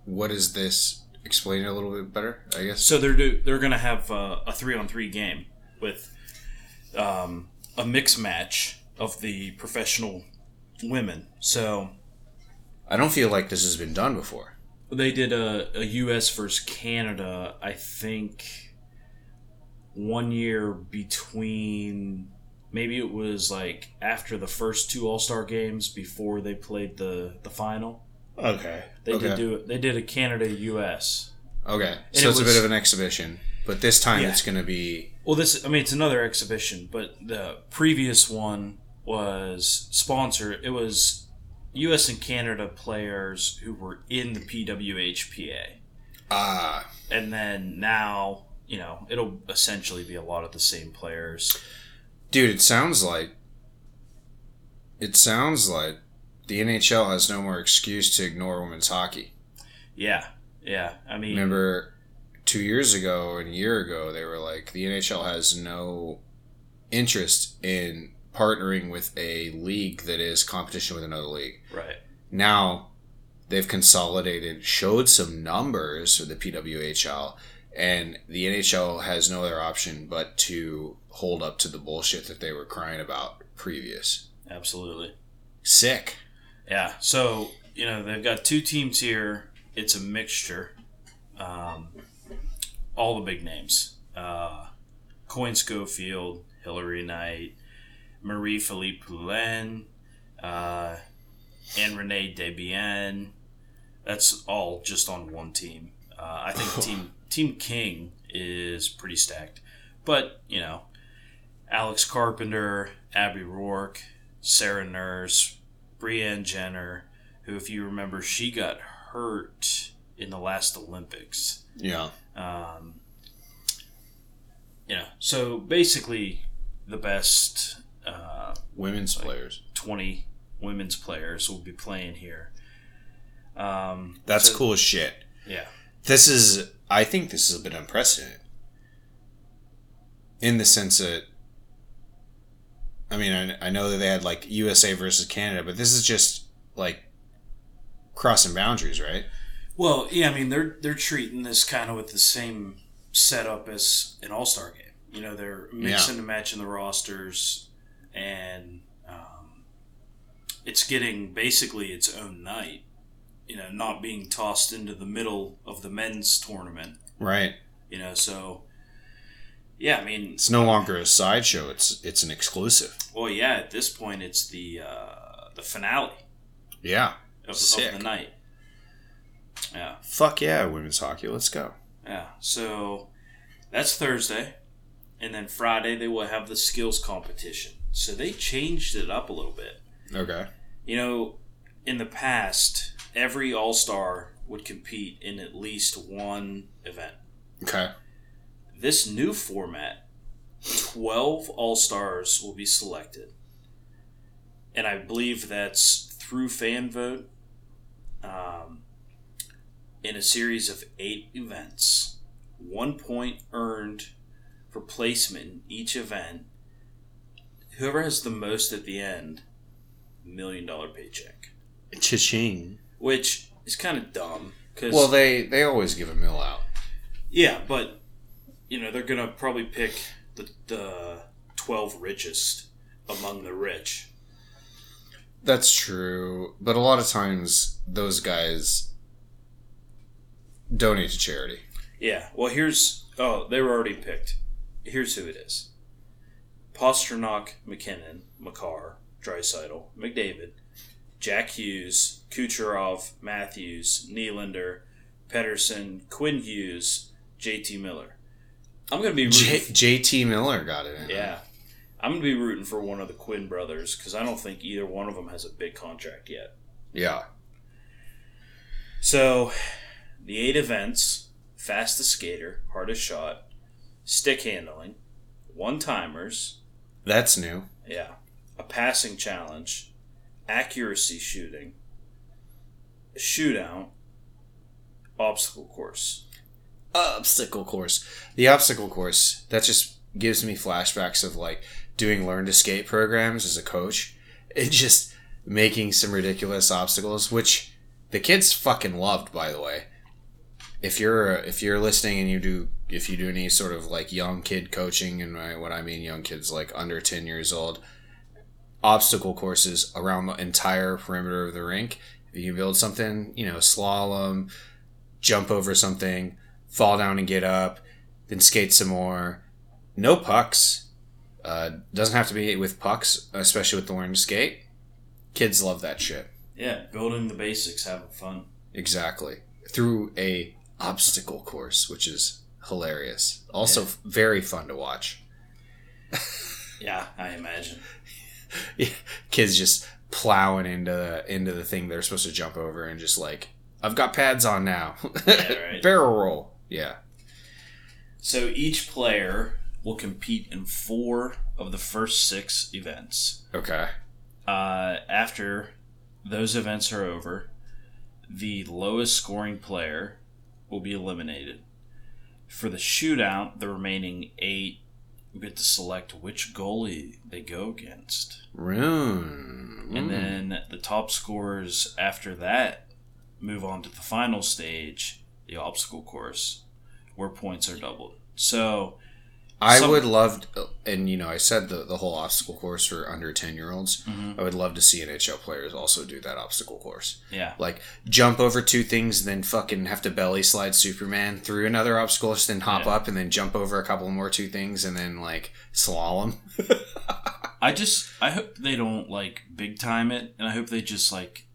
what is this? Explain it a little bit better, I guess.
So they're do, they're gonna have uh, a three on three game with um, a mix match of the professional women. So
I don't feel like this has been done before.
they did a, a U.S. versus Canada. I think one year between maybe it was like after the first two All Star games before they played the the final.
Okay.
They
okay.
did do it. They did a Canada U.S.
Okay.
And
So
it
it's a bit of an exhibition, but this time
Yeah.
it's going to be.
Well, this I mean it's another exhibition, but the previous one was sponsored. It was U.S. and Canada players who were in the PWHPA,
Ah.
and then now you know it'll essentially be a lot of the same players.
Dude, it sounds like. It sounds like the NHL has no more excuse to ignore women's hockey.
Yeah, yeah. I mean,
Remember two years ago and a year ago, they were like, the NHL has no interest in partnering with a league that is competition with another league.
right?
Now they've consolidated, showed some numbers for the PWHL, and the NHL has no other option but to hold up to the bullshit that they were crying about previous.
Absolutely.
Sick.
Yeah. So you know they've got two teams here. It's a mixture. Um, all the big names: uh, Coyne Schofield, Hilary Knight, Marie-Philip Poulin, uh, and Renee Debian. That's all just on one team. Uh, I think team Team King is pretty stacked, but you know, Alex Carpenter, Abby Roque, Sarah Nurse, Brianne Jenner, who, if you remember, she got hurt in the last Olympics.
Yeah.
Um, you know, so basically, the best uh,
Women's players.
20 women's players will be playing here. Um,
That's
so-
cool as shit.
Yeah.
This is, I think this is a bit unprecedented. In the sense that, I mean, I, I know that they had like USA versus Canada, but this is just like crossing boundaries, right?
Well, yeah, I mean they're they're treating this kind of with the same setup as an All Star game. You know, they're mixing and matching the rosters, and um, it's getting basically its own night. You know, not being tossed into the middle of the men's tournament.
Right.
You know, so yeah, I mean,
It's no longer a sideshow. It's it's an exclusive.
well, yeah, at this point, it's the uh, the finale
Yeah.
of, of the night. Yeah.
Fuck yeah, women's hockey. Let's go.
Yeah, so that's Thursday. And then Friday, they will have the skills competition. So they changed it up a little bit.
Okay.
You know, in the past, every All Star would compete in at least one event.
Okay.
This new format, 12 All Stars will be selected. And I believe that's through fan vote um, in a series of eight events. One point earned for placement in each event. Whoever has the most at the end, million dollar paycheck.
Cha-ching.
Which is kind of dumb. Cause,
Well, they they always give a mill out.
Yeah, but you know they're gonna probably pick the the twelve richest among the rich.
That's true, but a lot of times those guys donate to charity.
Yeah. Well, here's oh they were already picked. Here's who it is: Pastrnak, MacKinnon, Makar, Draisaitl, McDavid, Jack Hughes, Kucherov, Matthews, Nylander, Pettersson, Quinn Hughes, J.T. Miller. I'm gonna be rooting
J- JT Miller got it in.
Yeah. I'm going to be rooting for one of the Quinn brothers because I don't think either one of them has a big contract yet.
Yeah.
So, the eight events fastest skater, hardest shot, stick handling, one timers,
That's new.
yeah, a passing challenge, accuracy shooting, shootout, obstacle course.
Obstacle course. The obstacle course, that just gives me flashbacks of like doing learn to skate programs as a coach and just making some ridiculous obstacles, which the kids fucking loved, by the way. If you're if you're listening and you do if you do any sort of like young kid coaching and I- what I mean young kids like under ten years old, obstacle courses around the entire perimeter of the rink. If you can build something, you know, slalom, jump over something, fall down and get up, then skate some more. No pucks. Uh, doesn't have to be with pucks, especially with the learn to skate. Kids love that shit.
Yeah, building the basics, having fun.
Exactly. Through a obstacle course, which is hilarious. Also
Yeah.
very fun to watch.
Yeah, I imagine.
Kids just plowing into the, into the thing they're supposed to jump over and just like, I've got pads on now.
Yeah, right.
Barrel roll. Yeah.
So each player will compete in four of the first six events.
Okay.
Uh, after those events are over, the lowest scoring player will be eliminated. For the shootout, the remaining eight get to select which goalie they go against. And then the top scorers after that move on to the final stage, the obstacle course, where points are doubled. So,
I
some-
would love, and you know, I said the, the whole obstacle course for under 10 year olds.
Mhm.
I would love to see NHL players also do that obstacle course.
yeah.
Like, jump over two things, and then fucking have to belly slide Superman through another obstacle course, then hop
Yeah.
up, and then jump over a couple more two things, and then like slalom.
I just I hope they don't like big time it, and I hope they just like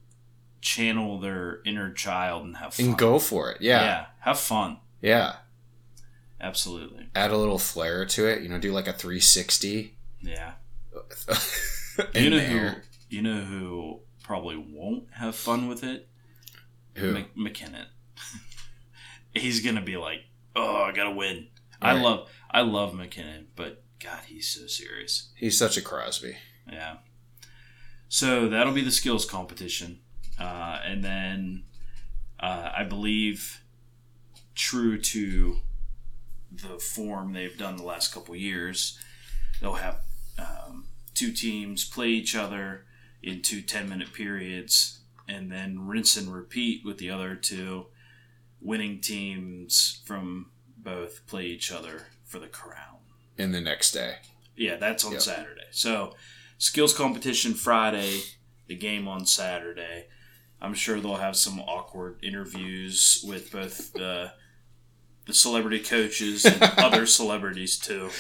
channel their inner child and have fun.
and go for it. Yeah.
yeah, have fun.
Yeah.
Absolutely.
Add a little flair to it. You know, do like a 360.
Yeah. you know
there.
who you know who probably won't have fun with it?
Who?
Mc- MacKinnon. he's gonna be like, oh, I gotta win. I
Right.
love I love MacKinnon, but God, he's so serious.
He's such a Crosby.
Yeah. So that'll be the skills competition, uh, and then uh, I believe, true to the form they've done the last couple years, they'll have um, two teams play each other in two 10 minute periods, and then rinse and repeat with the other two. Winning teams from both play each other for the crown.
In the next day.
Yeah, that's on
Yep.
Saturday. So, skills competition Friday, the game on Saturday. I'm sure they'll have some awkward interviews with both the the celebrity coaches and other celebrities too.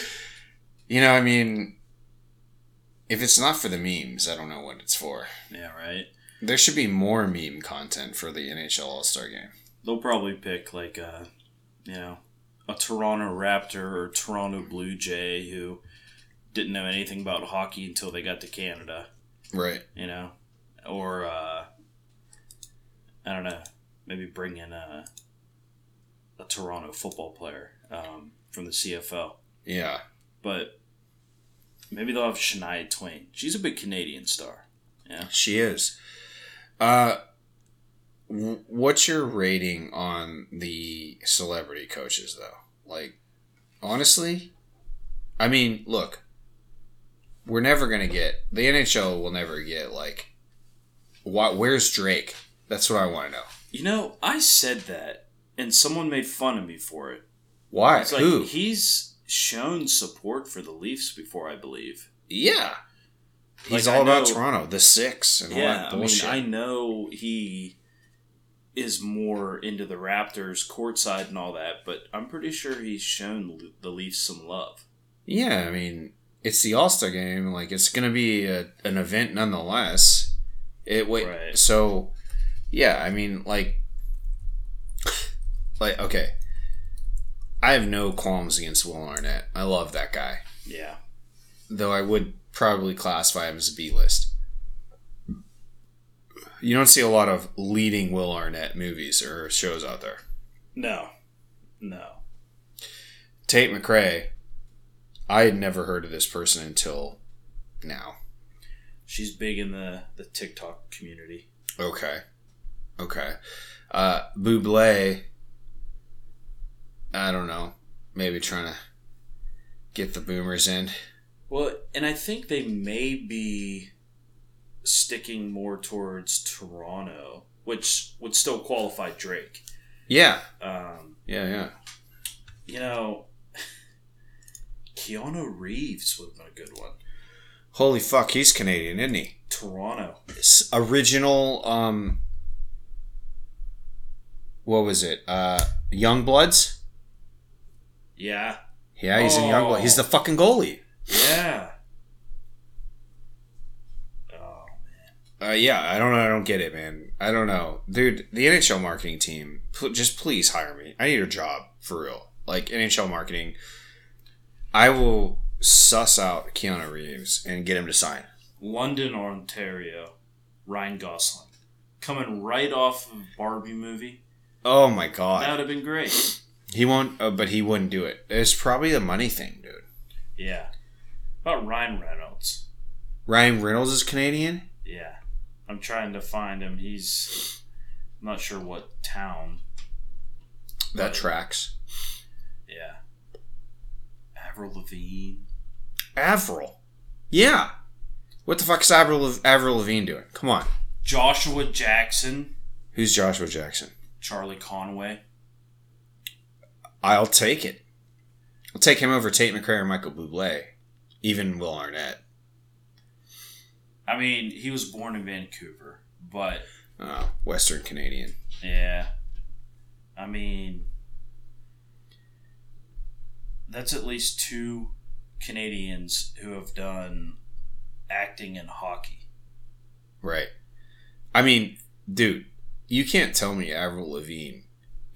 You know, I mean, if it's not for the memes, I don't know what it's for.
Yeah, right.
There should be more meme content for the NHL All Star Game.
They'll probably pick like a, you know, a Toronto Raptor or Toronto Blue Jay who didn't know anything about hockey until they got to Canada.
Right.
you know, or uh, I don't know, maybe bring in a a Toronto football player um, from the CFL,
Yeah.
but maybe they'll have Shania Twain. She's a big Canadian star. Yeah,
She is. Uh, w- what's your rating on the celebrity coaches, though? Like, honestly, I mean, look, we're never gonna get the NHL will never get like, what? Where's Drake? That's what I want to know.
you know, I said that, and someone made fun of me for it.
Why?
It's like
Who?
he's shown support for the Leafs before, I believe.
yeah. He's
Like,
all
I
about
know-
Toronto, the six, and all
Yeah,
that
I mean. I know he is more into the Raptors courtside and all that, but I'm pretty sure he's shown the Leafs some love.
Yeah, I mean, it's the All Star game. Like, it's gonna be a, an event nonetheless. It wait.
Right.
So, yeah, I mean, like, like okay. I have no qualms against Will Arnett. I love that guy,
Yeah.
though I would probably classify him as a B list. You don't see a lot of leading Will Arnett movies or shows out there.
No. No.
Tate McRae, I had never heard of this person until now.
She's big in the, the TikTok community.
Okay. Okay. Uh Buble I don't know. Maybe trying to get the boomers in.
Well, and I think they may be sticking more towards Toronto, which would still qualify Drake.
Yeah,
Um,
yeah, yeah.
you know, Keanu Reeves would have been a good one.
Holy fuck, he's Canadian, isn't he?
Toronto.
S- original. Um, what was it? Uh, Young Bloods.
Yeah.
Yeah, he's in Youngblood. He's the fucking goalie.
Yeah. Oh, man.
Uh, yeah, I don't know. I don't get it, man. I don't know, dude. The NHL marketing team, pl- just please hire me. I need a job for real. Like NHL marketing, I will suss out Keanu Reeves and get him to sign.
London, Ontario. Ryan Gosling. Coming right off of Barbie movie.
Oh my god, that
would have been great.
He won't. Uh, but he wouldn't do it. It's probably a money thing, dude.
Yeah. About Ryan Reynolds.
Ryan Reynolds is Canadian.
Yeah. I'm trying to find him. He's I'm not sure what town.
That tracks.
Yeah. Avril Lavigne.
Avril. Yeah. What the fuck is Avril, Avril Lavigne doing? Come on.
Joshua Jackson.
Who's Joshua Jackson?
Charlie Conway.
I'll take it. I'll take him over Tate McRae or Michael Bublé. Even Will Arnett.
I mean, he was born in Vancouver, but
Uh, Western Canadian.
yeah. I mean, that's at least two Canadians who have done acting in hockey.
Right. I mean, dude, you can't tell me Avril Lavigne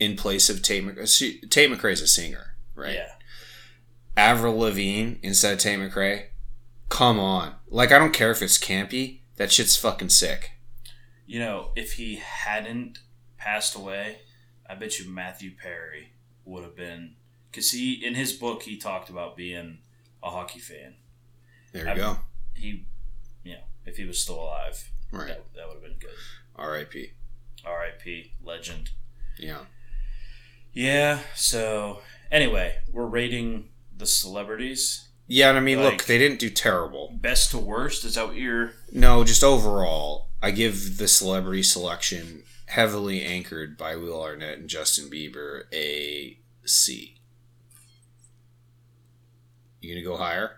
in place of Tate uh, McRae. She, Tate McRae's a singer, right?
Yeah.
Avril Lavigne instead of Tate McRae. Come on. Like, I don't care if it's campy. That shit's fucking sick.
You know, if he hadn't passed away, I bet you Matthew Perry would have been because he in his book he talked about being a hockey fan.
There you
I-
go.
He, you know, if he was still alive,
Right.
that, that would have been good.
R.I.P.
R.I.P. Legend.
Yeah.
Yeah. So anyway, we're rating the celebrities
Yeah, and I mean, look, they didn't do terrible.
best to worst. Is that what you're?
No, just overall, I give the celebrity selection heavily anchored by Will Arnett and Justin Bieber a C. You gonna go higher?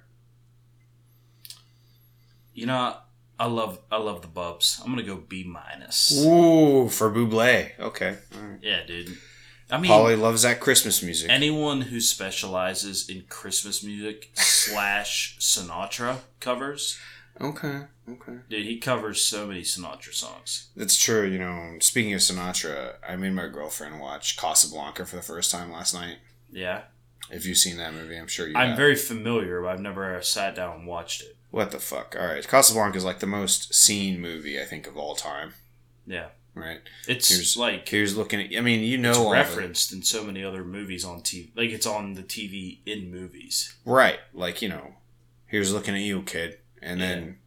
You know, I love I love the Bubs. I'm gonna go B minus.
Ooh, for Buble. Okay. All right.
Yeah, dude. I mean,
Paulie loves that Christmas music.
anyone who specializes in Christmas music slash Sinatra covers,
okay. Okay.
dude, he covers so many Sinatra songs.
That's true. You know, speaking of Sinatra, I made my girlfriend watch Casablanca for the first time last night.
Yeah,
If you've seen that movie, I'm sure you
I'm
have.
very familiar, but I've never sat down and watched it.
What the fuck? All right. Casablanca is like the most seen movie, I think, of all time.
Yeah,
Right?
it's
Here's-
like
Here's looking at. I mean, you know,
it's referenced in so many other movies on TV. Like it's on the TV in movies.
right? Like you know, here's looking at you, kid, and then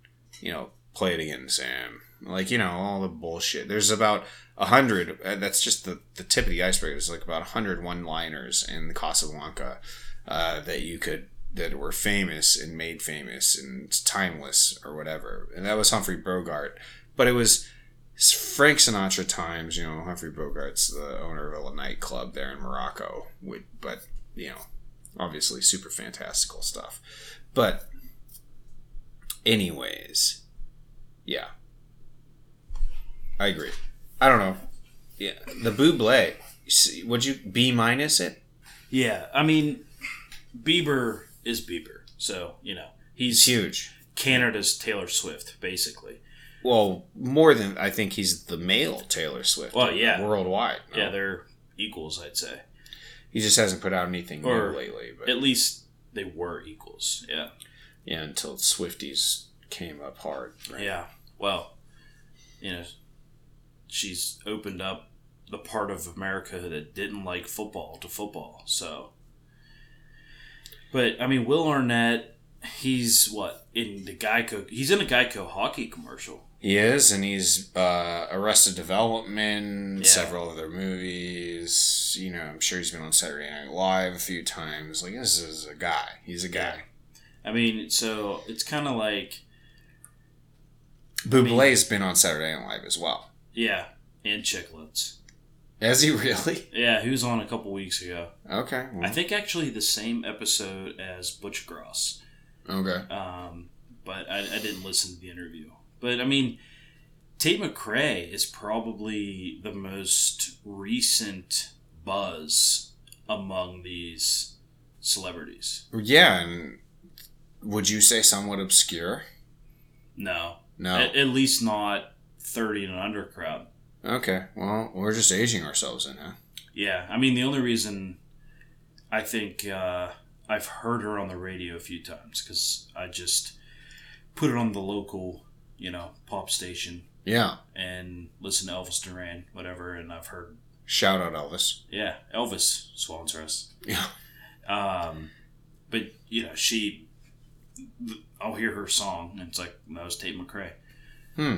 you know, play it again, Sam. Like you know, all the bullshit. There's about a hundred. uh, That's just the the tip of the iceberg. There's like about a hundred one-liners in the Casablanca uh, that you could that were famous and made famous and timeless or whatever. And that was Humphrey Bogart, but it was Frank Sinatra times. You know, Humphrey Bogart's the owner of a nightclub there in Morocco. With, but you know, obviously super fantastical stuff. But anyways, yeah. I agree. I don't know. Yeah, the Buble. Would you B minus it?
Yeah, I mean, Bieber is Bieber, so you know
he's huge.
Canada's Taylor Swift, basically.
Well, more than I think he's the male Taylor Swift.
Well, yeah.
worldwide. no?
Yeah, they're equals, I'd say.
he just hasn't put out anything
Or-
new lately. But
At least they were equals. Yeah.
yeah, until Swifties came up hard. right?
Yeah. Well, you know, she's opened up the part of America that didn't like football to football. So, but I mean, Will Arnett, he's what in the Geico? He's in a Geico hockey commercial.
He is, and he's uh, Arrested Development,
Yeah.
several other movies. You know, I'm sure he's been on Saturday Night Live a few times. Like this is a guy. He's a guy.
I mean, so it's kind of like
Bublé's been on Saturday Night Live as well.
yeah, and Chiclets.
Has he really?
Yeah, he was on a couple weeks ago.
Okay.
I think actually the same episode as Butch Gross.
Okay.
Um, but I, I didn't listen to the interview. But I mean, Tate McRae is probably the most recent buzz among these celebrities.
Yeah, and would you say somewhat obscure?
No,
No.
at, at least not thirty and under crowd.
Okay. Well, we're just aging ourselves in, huh?
Yeah, I mean the only reason I think uh, I've heard her on the radio a few times because I just put it on the local, you know, pop station
Yeah.
and listen to Elvis Duran, whatever, and I've heard,
Shout out Elvis.
yeah, Elvis sponsor us.
Yeah.
Um, but you know, she, I'll hear her song, and it's like that was Tate McRae.
Hmm.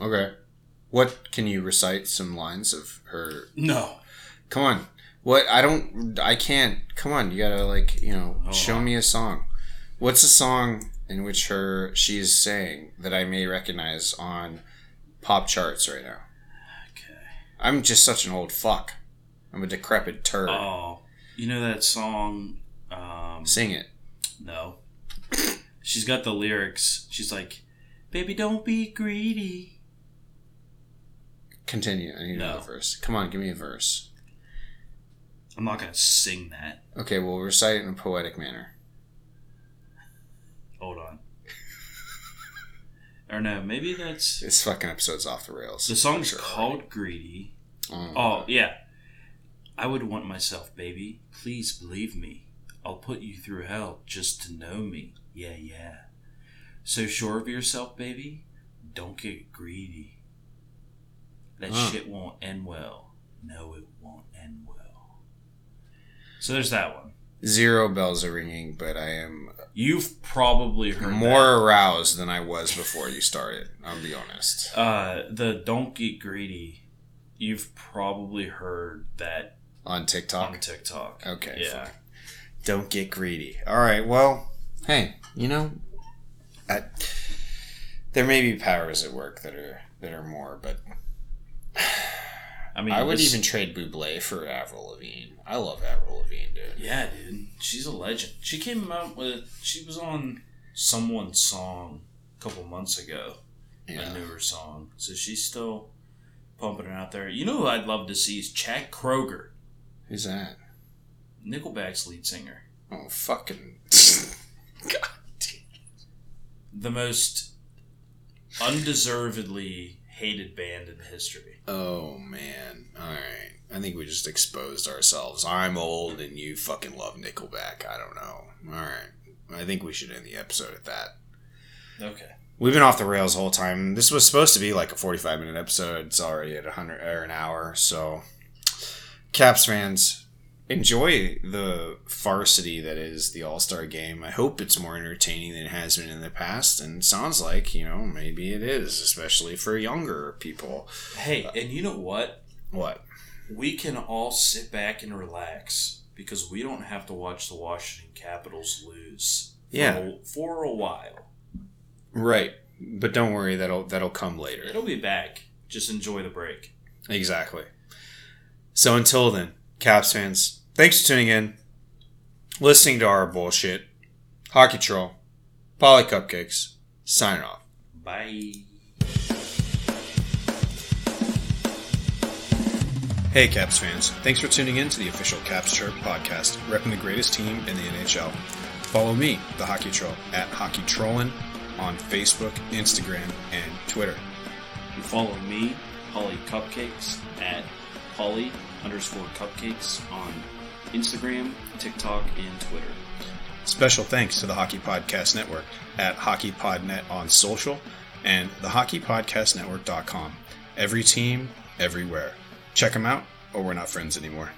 Okay. What can you recite some lines of her?
No,
Come on. What I don't I can't. Come on, you gotta like you know
Hold
show
on.
me a song. What's a song in which her she is saying that I may recognize on pop charts right now?
okay.
I'm just such an old fuck. I'm a decrepit turd.
Oh, you know that song? Um,
Sing it.
No. She's got the lyrics. She's like, "Baby, don't be greedy."
Continue. I need
No.
another verse. Come on, give me a verse.
I'm not gonna sing that.
Okay, well recite it in a poetic manner.
Hold on. or no, maybe that's
This fucking episode's off the rails.
the song's
Sure.
called "Greedy."
Oh,
Oh yeah. I would want myself, baby. Please believe me. I'll put you through hell just to know me. Yeah, yeah. So sure of yourself, baby. Don't get greedy. That
Huh.
shit won't end well. No, it won't end well. So there's that one.
Zero bells are ringing, but I am
You've probably heard
more aroused than I was before you started. I'll be honest.
Uh, the "Don't Get Greedy." You've probably heard that
On TikTok.
on TikTok.
Okay,
Yeah.
fine. Don't get greedy. All right. Well, hey, you know, I, there may be powers at work that are that are more, but
I mean,
I would even trade Buble for Avril Lavigne. I love Avril Lavigne, dude.
She's a legend. She came out with. She was on someone's song a couple months ago.
Yeah.
A newer song. So she's still pumping it out there. You know who I'd love to see is Chad Kroeger,
Who's that?
Nickelback's lead singer.
Oh, fucking. God damn.
The most undeservedly hated band in history.
Oh man. All right. I think we just exposed ourselves. I'm old and you fucking love Nickelback. I don't know. All right. I think we should end the episode at that.
Okay.
We've been off the rails the whole time. This was supposed to be like a 45 minute episode. It's already at 100 or an hour. So, Caps fans, enjoy the farcity that is the All Star game. I hope it's more entertaining than it has been in the past. And sounds like, you know, maybe it is, especially for younger people.
Hey, and you know what?
What?
We can all sit back and relax because we don't have to watch the Washington Capitals lose. for
Yeah.
a- for a while.
Right. But don't worry, that'll that'll come later.
It'll be back. Just enjoy the break.
Exactly. So until then, Caps fans, thanks for tuning in, listening to our bullshit. Hockey Troll, Paulie Cupcakes, signing off.
Bye.
Hey, Caps fans. Thanks for tuning in to the official Caps Chirp podcast, repping the greatest team in the NHL. Follow me, the Hockey Troll, at Hockey Trollin on Facebook, Instagram, and Twitter.
And follow me, Paulie Cupcakes, at Paulie underscore cupcakes on Instagram, TikTok, and Twitter.
Special thanks to the Hockey Podcast Network at Hockey HockeyPodNet on social and the HockeyPodcastNetwork.com. Every team, everywhere. Check him out, or we're not friends anymore.